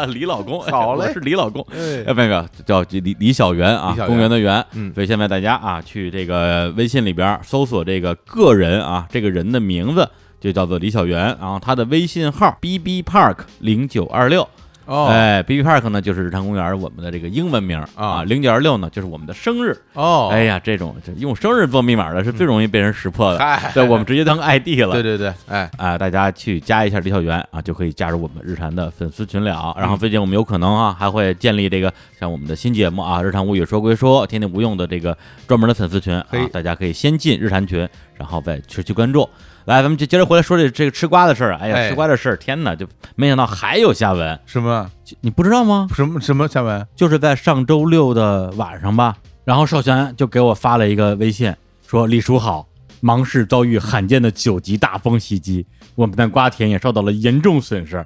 李。老公，好嘞。是李老公。哎。呃，那个叫李李小圆啊公园的园。嗯。所以现在大家啊，去这个微信里边搜索这个个人啊，这个人的名字就叫做李小媛，然后他的微信号 B B Park 零九二六。哦，哎，B B Park 呢就是日坛公园我们的这个英文名啊啊，零九二六呢就是我们的生日。哦，哎呀，这种这用生日做密码的是最容易被人识破的。嗨，对，我们直接当 ID 了。对对对，哎，啊、大家去加一下李小媛啊，就可以加入我们日坛的粉丝群聊。然后最近我们有可能啊，还会建立这个像我们的新节目啊，《日常无语说归说》，天天无用的这个专门的粉丝群啊，大家可以先进日坛群，然后再持续关注。来，咱们就接着回来说这这个吃瓜的事儿啊。哎呀，哎吃瓜的事儿，天哪，就没想到还有下文，什么你不知道吗？什么什么下文？就是在上周六的晚上吧，然后少璇就给我发了一个微信，说李叔好，芒市遭遇罕见的九级大风袭击，我们的瓜田也受到了严重损失，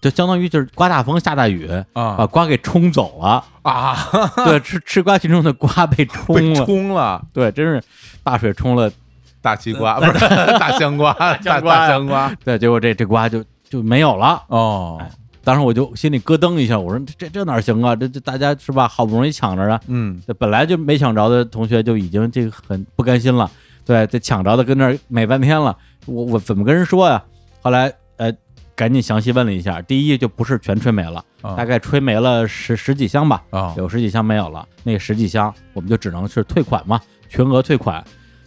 就相当于就是刮大风下大雨啊，把啊瓜给冲走了。啊，对，吃吃瓜群众的瓜被冲被了，冲了，对，真是大水冲了。大西瓜不是 大香瓜，大香瓜大香瓜，对，结果这这瓜就就没有了。哦。哎，当时我就心里咯噔一下，我说这这这哪行啊？这这大家是吧？好不容易抢着啊，嗯，这本来就没抢着的同学就已经这个很不甘心了，对，这抢着的跟那儿美半天了，我我怎么跟人说呀？后来呃，赶紧详细问了一下，第一就不是全吹没了，啊大概吹没了十十几箱吧，啊，有十几箱没有了，那十几箱我们就只能是退款嘛，全额退款。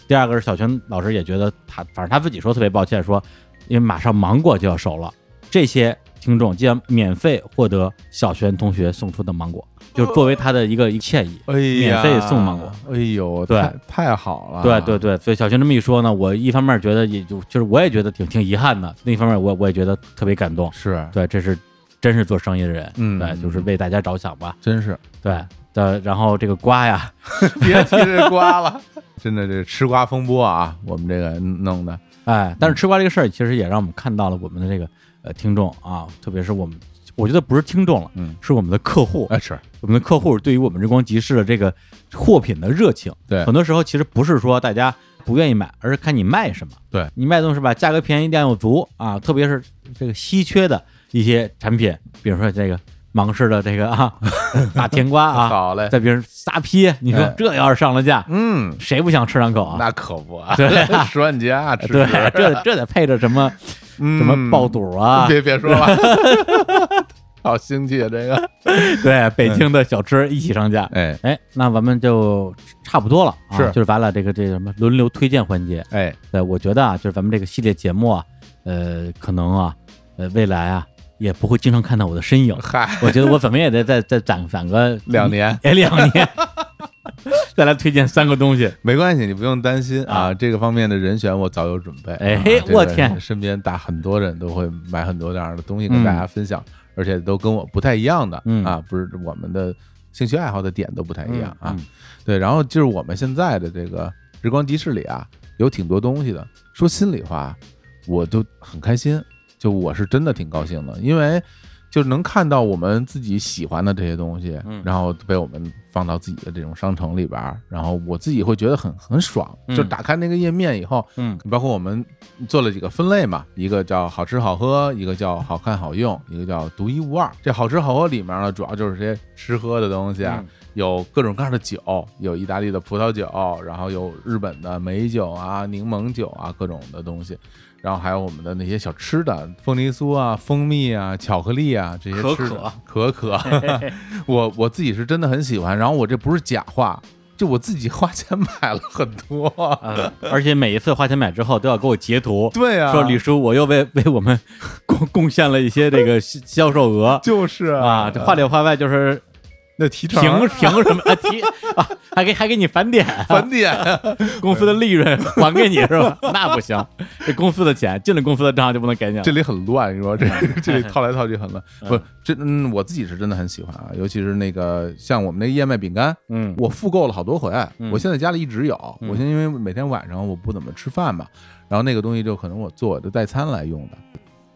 第二个是小泉老师也觉得他，反正他自己说特别抱歉，说因为马上芒果就要熟了，这些听众将免费获得小泉同学送出的芒果，就是作为他的一个一个歉意。哎呀，免费送芒果，哎呦，对太太好了，对对对，所以小泉这么一说呢，我一方面觉得也就就是我也觉得挺挺遗憾的，另一方面我我也觉得特别感动。是，对，这是真是做生意的人，嗯。对，就是为大家着想吧。真是，对，的，然后这个瓜呀，别提这瓜了，真的这吃瓜风波啊，我们这个弄的，哎，但是吃瓜这个事儿，其实也让我们看到了我们的这个呃听众啊，特别是我们，我觉得不是听众了，嗯，是我们的客户，哎，是。我们的客户对于我们日光集市的这个货品的热情，对。很多时候其实不是说大家不愿意买，而是看你卖什么，对。你卖东西吧，价格便宜，量又足啊，特别是这个稀缺的一些产品，比如说这个芒市的这个啊 大甜瓜啊，好嘞，再比如撒批，你说哎这要是上了架，嗯，谁不想吃两口啊？那可不啊，对十万加吃对，这这得配着什么什什么爆肚啊？别别说了，好腥气啊，这个，对，北京的小吃一起上架。哎。哎，那咱们就差不多了啊，是。就是完了这个这个什么轮流推荐环节。哎，对，我觉得啊，就是咱们这个系列节目啊，呃，可能啊，呃，未来啊，也不会经常看到我的身影。嗨，我觉得我怎么也得再再攒攒个两，年 哎，两年，再来推荐三个东西。没关系，你不用担心啊，啊这个方面的人选我早有准备。哎啊这个我天身边大很多人都会买很多这样的东西跟嗯大家分享，而且都跟我不太一样的嗯啊，不是我们的兴趣爱好的点都不太一样啊。嗯对，然后就是我们现在的这个日光集市里啊，有挺多东西的。说心里话，我就很开心，就我是真的挺高兴的，因为就能看到我们自己喜欢的这些东西，嗯然后被我们放到自己的这种商城里边儿，然后我自己会觉得很很爽。嗯就打开那个页面以后，嗯包括我们做了几个分类嘛，一个叫好吃好喝，一个叫好看好用，一个叫独一无二。这好吃好喝里面呢，主要就是这些吃喝的东西啊，嗯有各种各样的酒，有意大利的葡萄酒，然后有日本的美酒啊、柠檬酒啊，各种的东西。然后还有我们的那些小吃的，凤梨酥啊、蜂蜜啊、巧克力啊这些可吃的。可可，我我自己是真的很喜欢。然后我这不是假话，就我自己花钱买了很多。啊，而且每一次花钱买之后都要给我截图，对啊，说李叔，我又为为我们贡贡献了一些这个销销售额。就是啊，这话里话外就是那提成凭凭什么啊提啊，还给还给你返点，返点，公司的利润还给你是吧？那不行，这公司的钱进了公司的账就不能给你了。这里很乱，你说这嗯这里套来套去很乱。嗯不，这嗯，我自己是真的很喜欢啊，尤其是那个像我们那个燕麦饼干，嗯，我复购了好多回，嗯我现在家里一直有。嗯我现在因为每天晚上我不怎么吃饭嘛，然后那个东西就可能我做我的代餐来用的。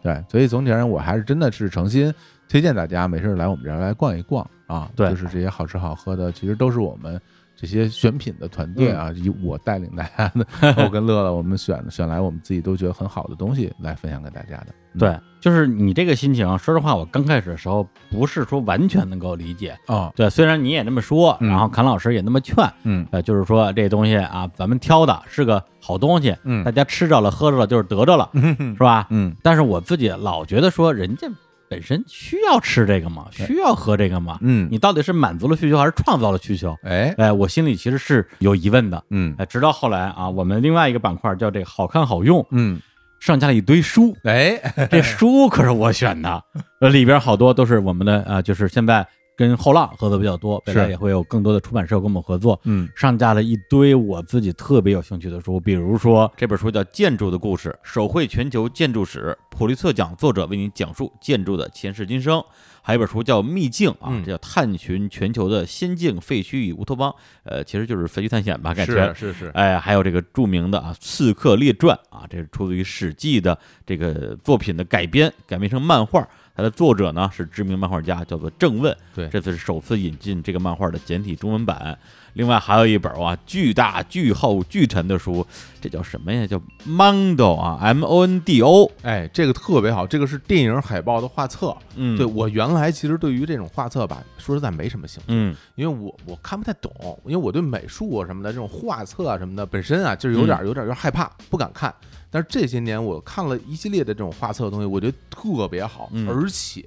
对，所以总体而言，我还是真的是诚心推荐大家没事来我们这儿来逛一逛啊。对就是这些好吃好喝的，其实都是我们这些选品的团队啊，以我带领大家的，我跟乐乐我们选选来我们自己都觉得很好的东西来分享给大家的。嗯对，就是你这个心情啊，说实话，我刚开始的时候不是说完全能够理解。啊，对，虽然你也那么说，嗯然后侃老师也那么劝，嗯呃，就是说这东西啊，咱们挑的是个好东西，嗯大家吃着了喝着了就是得着了，嗯是吧？嗯但是我自己老觉得说，人家本身需要吃这个吗？需要喝这个吗？嗯，你到底是满足了需求还是创造了需求？哎哎，我心里其实是有疑问的。嗯哎，直到后来啊，我们另外一个板块叫这个好看好用，嗯上架了一堆书，哎这书可是我选的，呃，里边好多都是我们的啊、就是现在跟后浪合作比较多，未来也会有更多的出版社跟我们合作，嗯上架了一堆我自己特别有兴趣的书，比如说这本书叫《建筑的故事：手绘全球建筑史》，普利策奖作者为你讲述建筑的前世今生。还有一本书叫《秘境》啊，嗯这叫探寻全球的仙境、废墟与乌托邦，呃，其实就是废墟探险吧，感觉是是是哎，还有这个著名的啊《刺客列传》啊，这是出自于《史记》的这个作品的改编，改编成漫画。它的作者呢是知名漫画家，叫做郑问。对这次是首次引进这个漫画的简体中文版。另外还有一本啊，巨大、巨厚、巨沉的书，这叫什么呀？叫 Mondo 啊，M O N D O。哎，这个特别好，这个是电影海报的画册。嗯，对，我原来其实对于这种画册吧，说实在没什么兴趣，嗯因为我我看不太懂，因为我对美术啊什么的这种画册啊什么的本身啊就是有点有点有点害怕，不敢看。但是这些年我看了一系列的这种画册的东西，我觉得特别好，嗯而且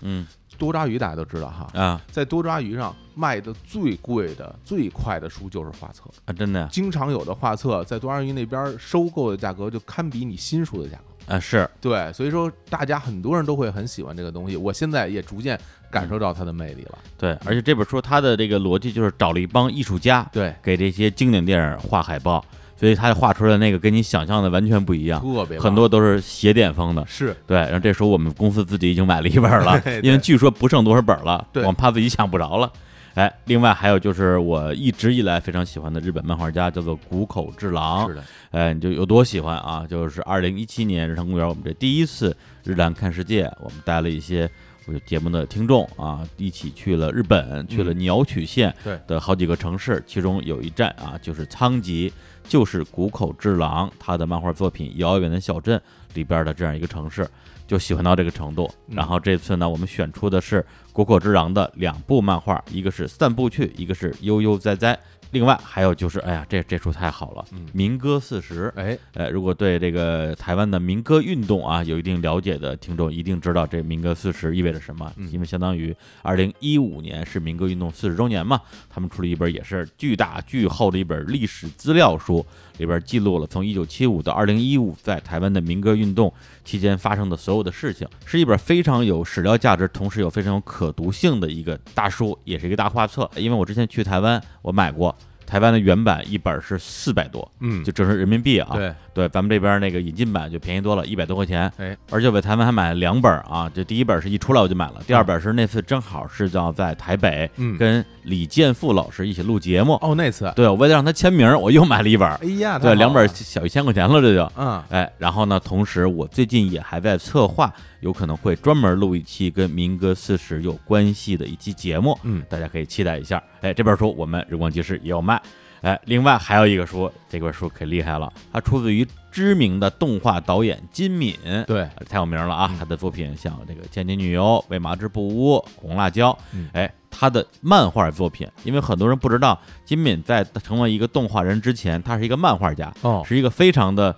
嗯多抓鱼大家都知道哈，啊在多抓鱼上卖的最贵的、最快的书就是画册。啊，真的呀经常有的画册在多抓鱼那边收购的价格就堪比你新书的价格。啊是，对，所以说大家很多人都会很喜欢这个东西。我现在也逐渐感受到它的魅力了。对，而且这本书它的这个逻辑就是找了一帮艺术家，对，给这些经典电影画海报，所以他画出来的那个跟你想象的完全不一样，特别很多都是邪典风的。是对，然后这时候我们公司自己已经买了一本了，因为据说不剩多少本了，对我们怕自己抢不着了。哎，另外还有就是我一直以来非常喜欢的日本漫画家，叫做谷口治郎。是的，哎，你就有多喜欢啊？就是二零一七年日常公园，我们这第一次日坛看世界，我们带了一些我节目的听众啊，一起去了日本，去了鸟取县对的好几个城市，其中有一站啊，就是仓吉，就是谷口治郎他的漫画作品《遥远的小镇》里边的这样一个城市。就喜欢到这个程度，嗯然后这次呢，我们选出的是谷口治郎的两部漫画，一个是《散步去》，一个是《悠悠哉哉》。另外还有就是，哎呀，这这出太好了，嗯民歌四十》。哎，呃，如果对这个台湾的民歌运动啊有一定了解的听众，一定知道这民歌四十意味着什么，嗯因为相当于二零一五年是民歌运动四十周年嘛，他们出了一本也是巨大巨厚的一本历史资料书，里边记录了从一九七五到二零一五在台湾的民歌运动期间发生的所有的事情，是一本非常有史料价值，同时有非常有可读性的一个大书，也是一个大画册。因为我之前去台湾，我买过。台湾的原版一本是四百多，嗯，就折成人民币啊。对，对，咱们这边那个引进版就便宜多了，一百多块钱。哎，而且我在台湾还买了两本啊，这第一本是一出来我就买了，第二本是那次正好是叫在台北嗯，跟李健富老师一起录节目，哦，那次，对，我为了让他签名，我又买了一本。哎呀，对，两本了。小一千块钱了，这就。嗯，哎，然后呢，同时我最近也还在策划，有可能会专门录一期跟民歌四十有关系的一期节目，嗯，大家可以期待一下。哎，这本书我们日光集市也有卖。哎，另外还有一个书，这本书可厉害了，它出自于知名的动画导演金敏，对，太有名了啊！嗯他的作品像这个《千金女优》《为麻之不污》《红辣椒》嗯，哎，他的漫画作品，因为很多人不知道，金敏在成为一个动画人之前，他是一个漫画家，哦，是一个非常的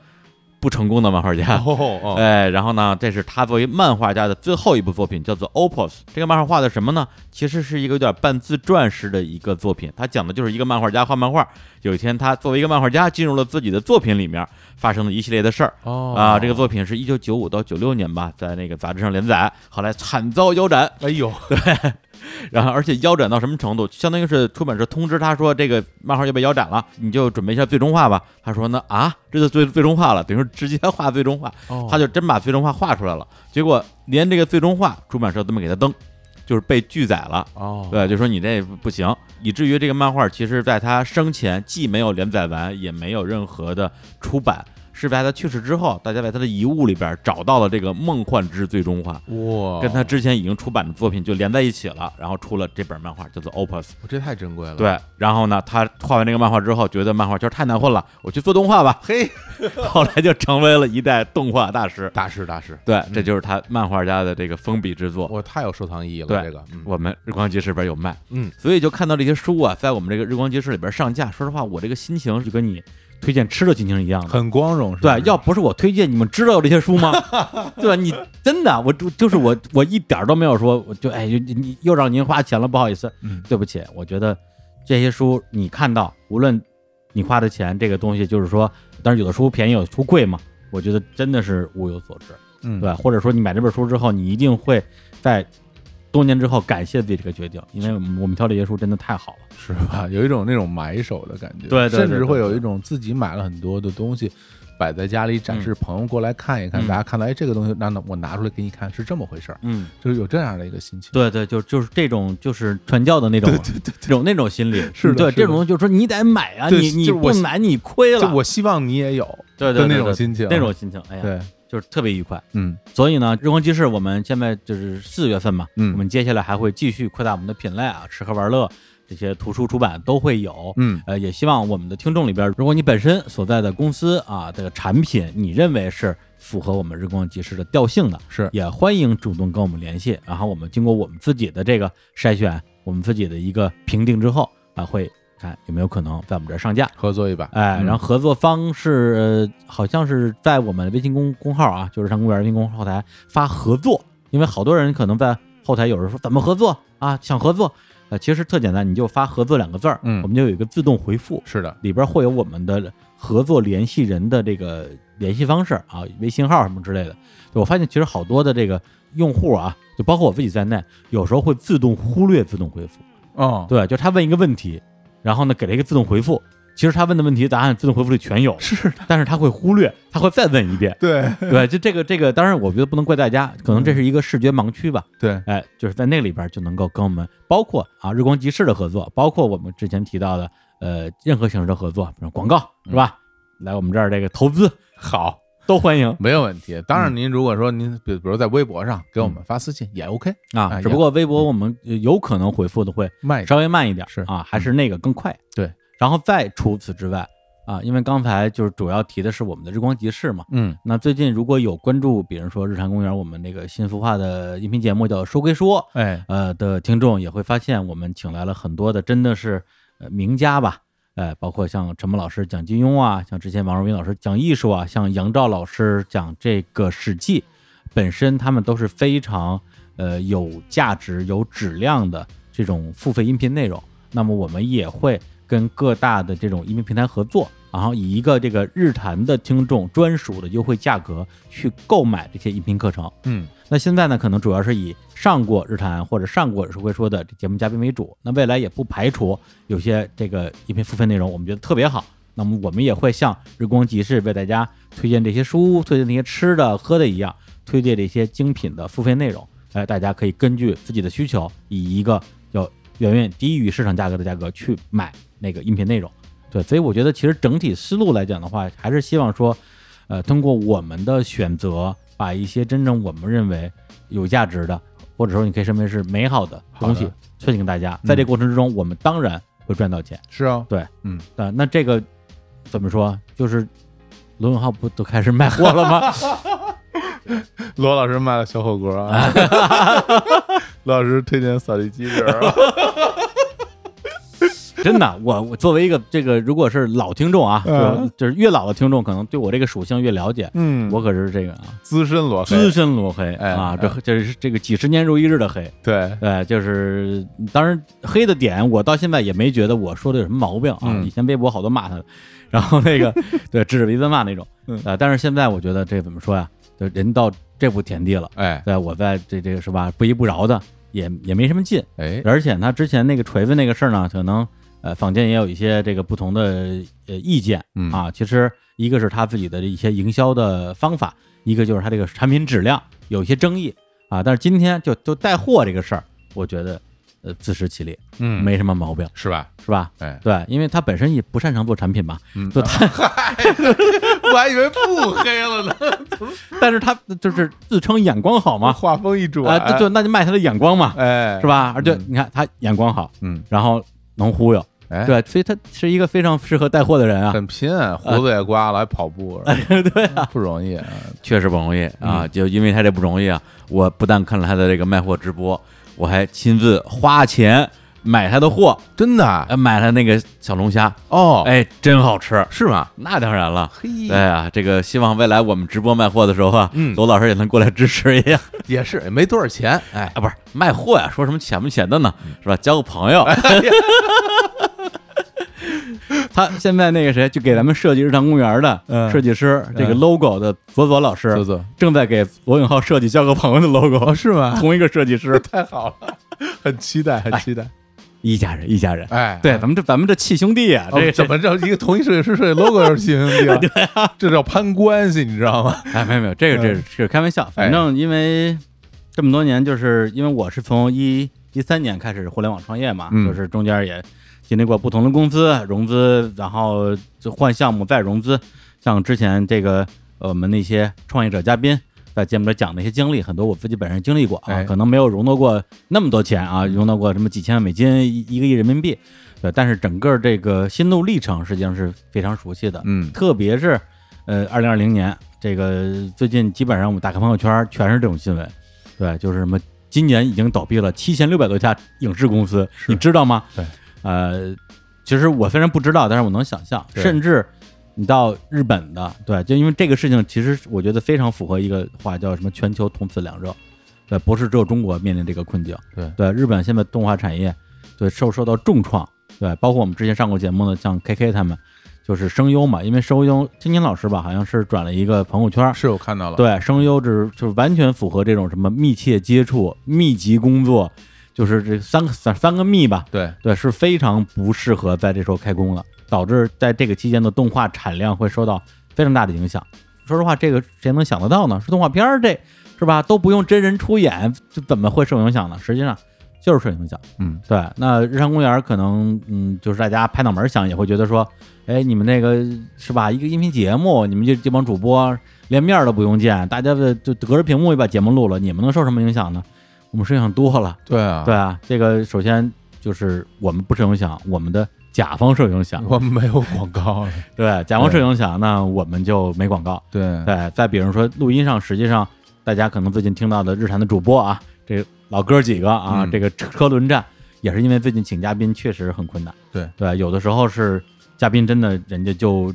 不成功的漫画家。哦哦，哎，然后呢，这是他作为漫画家的最后一部作品，叫做《Opus》。这个漫画画的什么呢？其实是一个有点半自传式的一个作品。他讲的就是一个漫画家画漫画，有一天他作为一个漫画家进入了自己的作品里面发生了一系列的事儿。哦啊，这个作品是一九九五到九六年吧，在那个杂志上连载，后来惨遭腰斩，哎呦，然后而且腰斩到什么程度，相当于是出版社通知他说这个漫画要被腰斩了，你就准备一下最终化吧。他说呢啊，这就最最终化了，等于说直接画最终化，哦他就真把最终化画出来了。结果连这个最终化出版社都没给他登，就是被拒载了。哦，对，就说你这不行，以至于这个漫画其实在他生前既没有连载完，也没有任何的出版，是在他去世之后，大家在他的遗物里边找到了这个《梦幻之最终化》，哇，跟他之前已经出版的作品就连在一起了，然后出了这本漫画叫做《Opus》。我这太珍贵了，，对，然后呢，他画完这个漫画之后，觉得漫画圈太难混了，我去做动画吧，嘿，后来就成为了一代动画大师。大师大师，对，这就是他漫画家的这个封笔之作。我太有收藏意义了，对这个，嗯我们日光集市里边有卖，嗯，所以就看到这些书啊，在我们这个日光集市里边上架。说实话，我这个心情就跟你推荐吃的心情一样的。很光荣，对，要不是我推荐，你们知道这些书吗？对吧？你真的，我就就是我，我一点都没有说，我就哎，你你又让您花钱了，不好意思，嗯对不起。我觉得这些书你看到，无论你花的钱，这个东西就是说，但是有的书便宜，有的书贵嘛，我觉得真的是物有所值。嗯，对吧，或者说你买这本书之后，你一定会在多年之后感谢自己这个决定，因为我们挑这些书真的太好了。是吧？有一种那种买手的感觉，对对对甚至会对对有一种自己买了很多的东西。摆在家里展示，朋友过来看一看，嗯大家看到，哎，这个东西，那那我拿出来给你看，是这么回事儿，嗯，就是有这样的一个心情。对对，就就是这种就是传教的那种，这种那种心理，是的是的这种就是说你得买啊，你你我不买你亏了，就我希望你也有对对对对种心情，那种心情，哎呀，对，就是特别愉快。嗯所以呢，日光集市我们现在就是四月份嘛，嗯我们接下来还会继续扩大我们的品类啊，吃喝玩乐这些图书出版都会有。嗯呃，也希望我们的听众里边，如果你本身所在的公司啊，这个产品你认为是符合我们日光集市的调性的，是也欢迎主动跟我们联系。然后我们经过我们自己的这个筛选，我们自己的一个评定之后啊，会看有没有可能在我们这儿上架。合作一把，哎，嗯然后合作方式、呃好像是在我们微信公公号啊，就是上公园微信公号后台发合作，因为好多人可能在后台有人说怎么合作啊，想合作，呃，其实特简单，你就发合作两个字儿，嗯我们就有一个自动回复，是的，里边会有我们的合作联系人的这个联系方式啊，微信号什么之类的。我发现其实好多的这个用户啊，就包括我自己在内，有时候会自动忽略自动回复。哦，对，就他问一个问题，然后呢给了一个自动回复，其实他问的问题答案自动回复里全有，是的，但是他会忽略，他会再问一遍。对。对，就这个这个，当然我觉得不能怪大家，可能这是一个视觉盲区吧。对，哎，就是在那里边就能够跟我们，包括啊日光集市的合作，包括我们之前提到的呃任何形式的合作，比如广告是吧？来我们这儿这个投资。好，都欢迎。没有问题。当然，您如果说您比比如在微博上给我们发私信也 OK 啊，哎只不过微博我们有可能回复的会慢稍微慢一点，是。啊，还是那个更快。对，然后再除此之外啊，因为刚才就是主要提的是我们的日光集市嘛。嗯。那最近如果有关注，比如说日坛公园我们那个新孵化的音频节目叫《说归说》，哎。呃的听众也会发现，我们请来了很多的真的是呃名家吧，哎，包括像陈默老师讲金庸啊，像之前王若斌老师讲艺术啊，像杨照老师讲这个《史记》，本身他们都是非常呃有价值、有质量的这种付费音频内容。那么我们也会跟各大的这种音频平台合作，然后以一个这个日坛的听众专属的优惠价格去购买这些音频课程。嗯那现在呢，可能主要是以上过日坛或者上过是会说的这节目嘉宾为主。那未来也不排除有些这个音频付费内容，我们觉得特别好。那么我们也会像日光集市为大家推荐这些书、推荐那些吃的喝的一样，推荐这些精品的付费内容。哎，大家可以根据自己的需求，以一个要远远低于市场价格的价格去买那个音频内容。对，所以我觉得其实整体思路来讲的话，还是希望说，呃，通过我们的选择，把一些真正我们认为有价值的，或者说你可以认为是美好的东西好的推荐给大家。在这过程之中，我们当然会赚到钱。是啊，对，嗯呃，那这个怎么说？就是罗永浩不都开始卖货了吗？罗老师卖了小火锅啊 罗老师推荐扫地机器人啊，真的，我我作为一个这个，如果是老听众啊，嗯就是越老的听众，可能对我这个属性越了解。嗯，我可是这个啊，资深罗黑资深罗黑哎啊，这哎这是这个几十年如一日的黑。对，对，就是当然黑的点，我到现在也没觉得我说的有什么毛病啊。嗯以前微博好多骂他的，然后那个 对指着鼻子骂那种，啊呃，但是现在我觉得这怎么说呀？就人到这步田地了，哎对，我在这这个是吧，不依不饶的，也也没什么劲。哎，而且他之前那个锤子那个事儿呢，可能呃坊间也有一些这个不同的呃意见嗯啊。其实一个是他自己的一些营销的方法，一个就是他这个产品质量有一些争议啊。但是今天就就带货这个事儿，我觉得呃自食其力，嗯，没什么毛病，是吧？是吧？哎，对，因为他本身也不擅长做产品嘛，嗯，就他，我还以为不黑了呢，但是他就是自称眼光好嘛，画风一转，啊，就就那就卖他的眼光嘛，哎，是？吧？而且嗯你看他眼光好，嗯，然后能忽悠，哎，，对，所以他是一个非常适合带货的人啊。很拼，胡子也刮了，还跑步，对啊，不容易啊。确实不容易啊！嗯就因为他这不容易啊，我不但看了他的这个卖货直播，我还亲自花钱买他的货，真的买他那个小龙虾，哦，，哎，真好吃。是吗？那当然了，嘿对啊，这个希望未来我们直播卖货的时候啊，嗯罗老师也能过来支持一下 也是也没多少钱，哎，啊，不是卖货呀，说什么钱不钱的呢，嗯是吧？交个朋友。他现在那个谁，就给咱们设计日常公园的嗯设计师，这个嗯 logo 的左左老师，正在给罗永浩设计交个朋友的 logo，哦，是吗？同一个设计师，太好了，很期待，很期待。一家人，一家人。哎，对，咱们这咱们这契兄弟啊，哦这怎么着？一个同一设计师设计 logo 是亲兄弟啊？对啊，这叫攀关系，你知道吗？哎，没有没有，这个这嗯是开玩笑。反正因为这么多年，就是因为我是从一一三年开始互联网创业嘛，嗯就是中间也经历过不同的公司融资，然后就换项目再融资。像之前这个呃我们那些创业者嘉宾在节目里讲的一些经历，很多我自己本身经历过啊，哎可能没有融到过那么多钱啊，融到过什么几千万美金、一一个亿人民币。对，但是整个这个心路历程实际上是非常熟悉的。嗯，特别是呃，二零二零年这个最近基本上我们打开朋友圈全是这种新闻，对，就是什么今年已经倒闭了七千六百多家影视公司，你知道吗？对，呃，其实我虽然不知道，但是我能想象，甚至你到日本的，对，就因为这个事情，其实我觉得非常符合一个话叫什么“全球同此两热”，对，不是只有中国面临这个困境，对。对，日本现在动画产业对受受到重创，对，包括我们之前上过节目的像 KK 他们。就是声优嘛，因为声优青青老师吧，好像是转了一个朋友圈，是我看到了，，对，声优就是就是完全符合这种什么密切接触、密集工作，就是这三个三三个密吧，对，对，是非常不适合在这时候开工了。导致在这个期间的动画产量会受到非常大的影响。说实话，这个谁能想得到呢？是动画片儿，这是吧？都不用真人出演，这怎么会受影响呢？实际上就是受影响。嗯，对。那日常公园可能，嗯，就是大家拍脑门想，也会觉得说，哎，你们那个是吧？一个音频节目，你们这这帮主播连面都不用见，大家的就隔着屏幕就把节目录了，你们能受什么影响呢？我们受影响多了。对啊，对啊，这个首先就是我们不受影响，我们的。甲方受影响，我们没有广告。对，甲方受影响，那我们就没广告。对对，再比如说录音上，实际上大家可能最近听到的日产的主播啊，这老哥几个啊，这个车轮战也是因为最近请嘉宾确实很困难。对对，有的时候是嘉宾真的人家就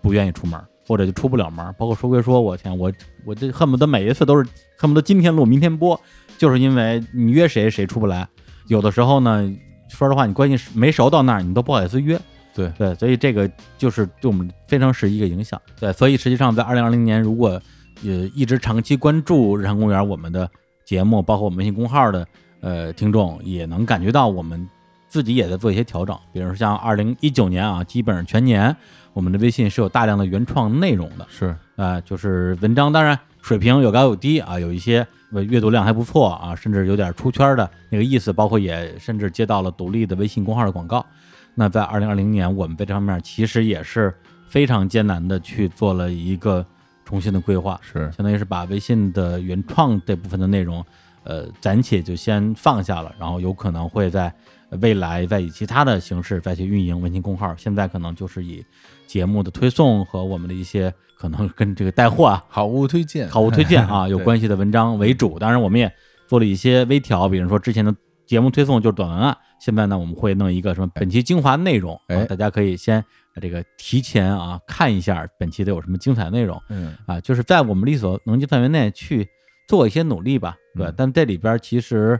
不愿意出门，或者就出不了门。包括说归说，我天，我我这恨不得每一次都是恨不得今天录明天播，就是因为你约谁谁出不来。有的时候呢。说实话，你关系没熟到那儿，你都不好意思约。对对，所以这个就是对我们非常是一个影响。对，所以实际上在二零二零年，如果呃一直长期关注日常公园我们的节目，包括我们微信公号的呃听众，也能感觉到我们自己也在做一些调整。比如说像二零一九年啊，基本上全年我们的微信是有大量的原创内容的。是啊，就是文章，当然水平有高有低啊，有一些。阅读量还不错啊，甚至有点出圈的那个意思，包括也甚至接到了独立的微信公号的广告。那在二零二零年，我们在这方面其实也是非常艰难的去做了一个重新的规划，是相当于是把微信的原创这部分的内容，呃，暂且就先放下了，然后有可能会在未来再以其他的形式再去运营微信公号。现在可能就是以节目的推送和我们的一些。可能跟这个带货啊、好物推荐、好物推荐啊 有关系的文章为主，当然我们也做了一些微调，比如说之前的节目推送就是短文案，现在呢我们会弄一个什么本期精华内容，哎，大家可以先这个提前啊看一下本期都有什么精彩内容，嗯啊，就是在我们力所能及范围内去做一些努力吧，对，但这里边其实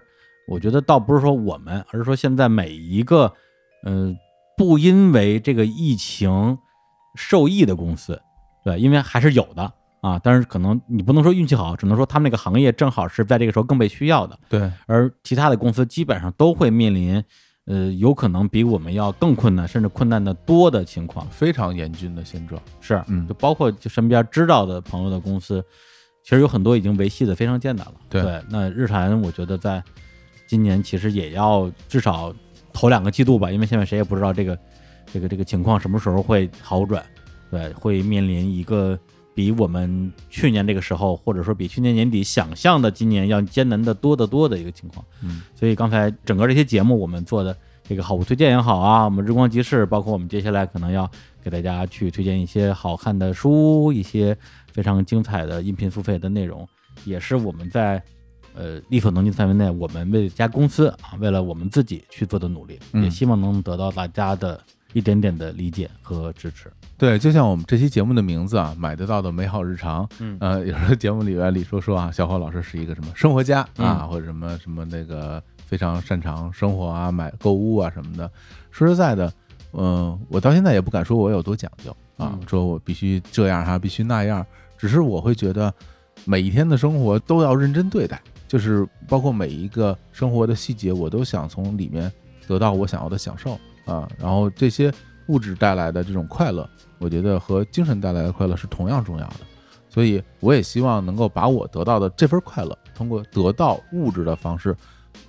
我觉得倒不是说我们，而是说现在每一个嗯不因为这个疫情受益的公司。对，因为还是有的啊，但是可能你不能说运气好，只能说他们那个行业正好是在这个时候更被需要的。对，而其他的公司基本上都会面临，呃，有可能比我们要更困难，甚至困难的多的情况，非常严峻的现状。是，嗯，就包括就身边知道的朋友的公司，其实有很多已经维系的非常艰难了。对，那日产我觉得在今年其实也要至少头两个季度吧，因为现在谁也不知道这个这个这个情况什么时候会好转。对，会面临一个比我们去年这个时候，或者说比去年年底想象的今年要艰难的多得多的一个情况。嗯，所以刚才整个这些节目我们做的这个好物推荐也好啊，我们日光集市，包括我们接下来可能要给大家去推荐一些好看的书，一些非常精彩的音频付费的内容，也是我们在呃力所能及范围内，我们为家公司啊，为了我们自己去做的努力，也希望能得到大家的一点点的理解和支持。对，就像我们这期节目的名字啊，买得到的美好日常。嗯，呃，有时候节目里边李说说啊，小伙老师是一个什么生活家啊，或者什么什么那个非常擅长生活啊、买购物啊什么的。说实在的，嗯，我到现在也不敢说我有多讲究啊，说我必须这样哈，必须那样。只是我会觉得每一天的生活都要认真对待，就是包括每一个生活的细节，我都想从里面得到我想要的享受啊。然后这些物质带来的这种快乐。我觉得和精神带来的快乐是同样重要的，所以我也希望能够把我得到的这份快乐，通过得到物质的方式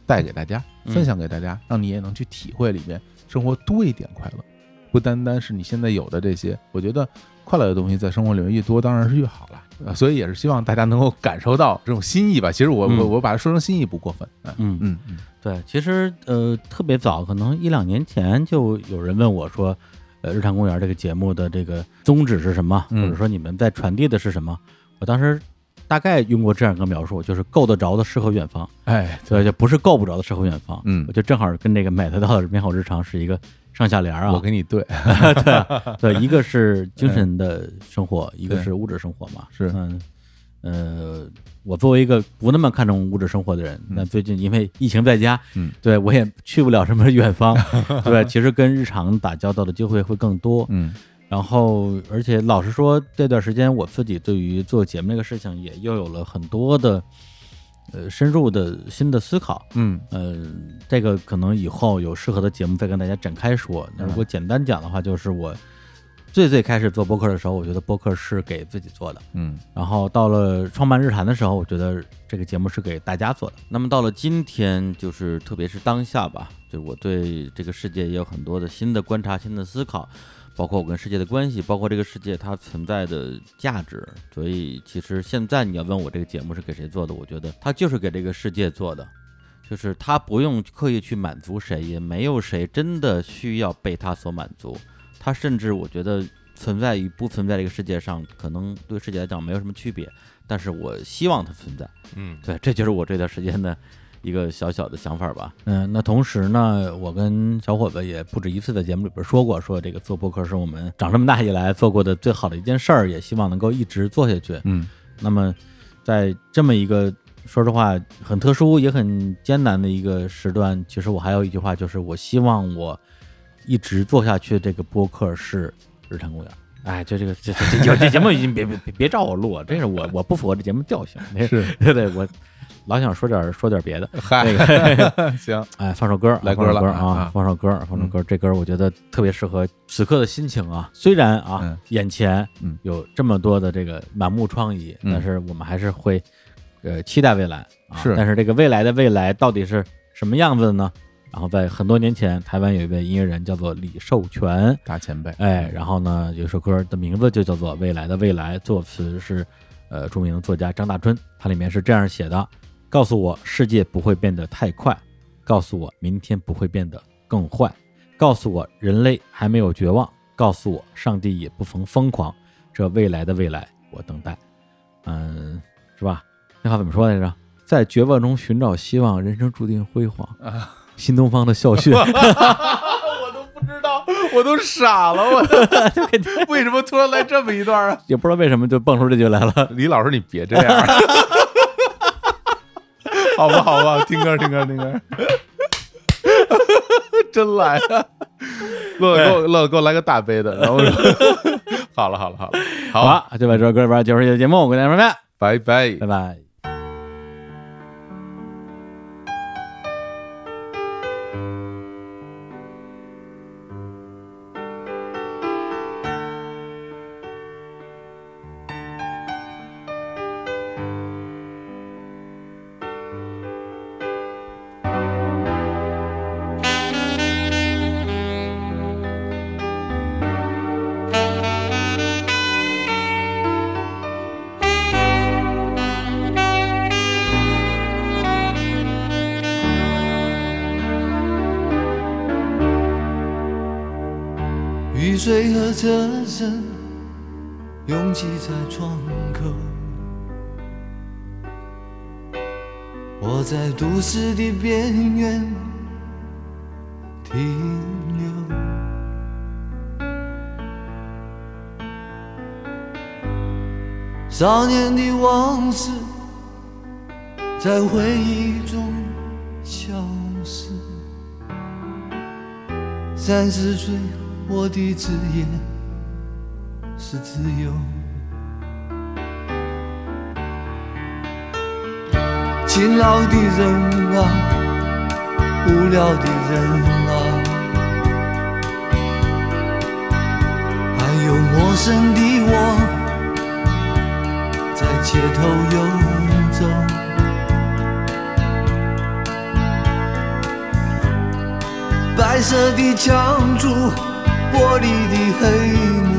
带给大家，分享给大家，让你也能去体会里面生活多一点快乐，不单单是你现在有的这些。我觉得快乐的东西在生活里面越多，当然是越好了。所以也是希望大家能够感受到这种心意吧。其实我我我把它说成心意不过分。嗯嗯嗯，对，其实呃特别早，可能一两年前就有人问我说。呃，日常公园这个节目的这个宗旨是什么？或者说你们在传递的是什么？我当时大概用过这样一个描述，就是够得着的诗和远方。哎，对，就不是够不着的诗和远方。嗯，我就正好跟这个买得到的美好日常是一个上下联啊。我给你对，对对，一个是精神的生活，一个是物质生活嘛。是，嗯呃。我作为一个不那么看重物质生活的人，那最近因为疫情在家，嗯，对我也去不了什么远方，对，其实跟日常打交道的机会会更多，嗯，然后而且老实说，这段时间我自己对于做节目这个事情也又有了很多的呃深入的新的思考。嗯呃，这个可能以后有适合的节目再跟大家展开说。那如果简单讲的话，就是我最最开始做播客的时候，我觉得播客是给自己做的。嗯然后到了创办日坛的时候，我觉得这个节目是给大家做的。那么到了今天，就是特别是当下吧，就是我对这个世界也有很多的新的观察、新的思考，包括我跟世界的关系，包括这个世界它存在的价值。所以其实现在你要问我这个节目是给谁做的，我觉得它就是给这个世界做的。就是它不用刻意去满足谁，也没有谁真的需要被它所满足。它甚至我觉得存在与不存在这个世界上，可能对世界来讲没有什么区别，但是我希望它存在。嗯对，这就是我这段时间的一个小小的想法吧。嗯，那同时呢，我跟小伙子也不止一次在节目里边说过，说这个做播客是我们长这么大以来做过的最好的一件事儿，也希望能够一直做下去。嗯那么，在这么一个说实话很特殊也很艰难的一个时段，其实我还有一句话，就是我希望我一直做下去。这个播客是日坛公园。哎，就这个这这这这节目已经别别别别照我录，真是我我不符合这节目调性。那是对 对，我老想说点说点别的。嗨那个 行 哎，放首歌，来歌了啊啊，放首歌，放首歌。这歌我觉得特别适合此刻的心情啊。虽然啊嗯，眼前嗯有这么多的这个满目疮痍，嗯但是我们还是会呃期待未来啊。是但是这个未来的未来到底是什么样子的呢？然后在很多年前，台湾有一位音乐人叫做李寿全，大前辈，哎，然后呢，有首歌的名字就叫做《未来的未来》，作词是呃著名的作家张大春，它里面是这样写的：告诉我世界不会变得太快，告诉我明天不会变得更坏，告诉我人类还没有绝望，告诉我上帝也不曾疯狂，这未来的未来我等待。嗯，是吧？那话怎么说来着？在绝望中寻找希望，人生注定辉煌。啊新东方的校训。我都不知道，我都傻了，我 为什么突然来这么一段啊？也不知道为什么就蹦出这句来了。李老师，你别这样，好吧，好吧，听歌，听歌，听歌，真来了，乐乐给我乐给我来个大杯的，然后说 好了，好了，好了，好，好吧，就把这首歌里边结束这期节目，我跟大家说拜拜拜拜，拜拜。水和车声拥挤在窗口，我在都市的边缘停留。少年的往事在回忆中消失。三十岁，我的职业是自由。勤劳的人啊，无聊的人啊，还有陌生的我，在街头游走。白色的墙柱，玻璃的黑幕，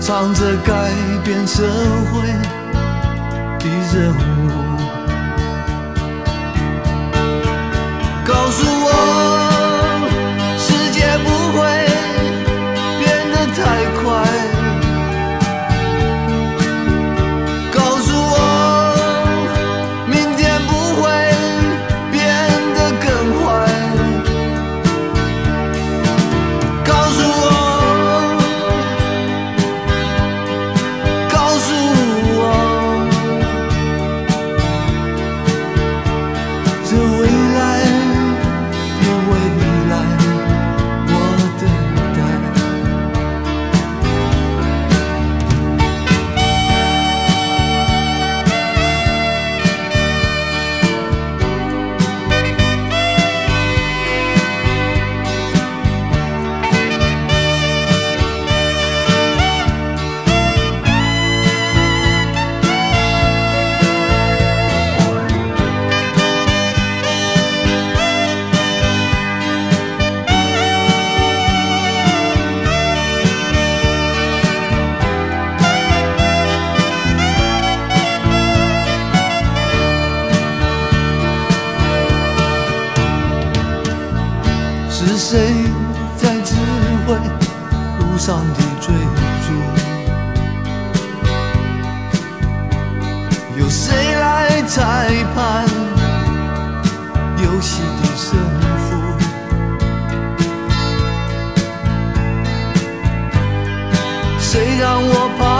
藏着改变社会的人物。告诉我，谁让我跑？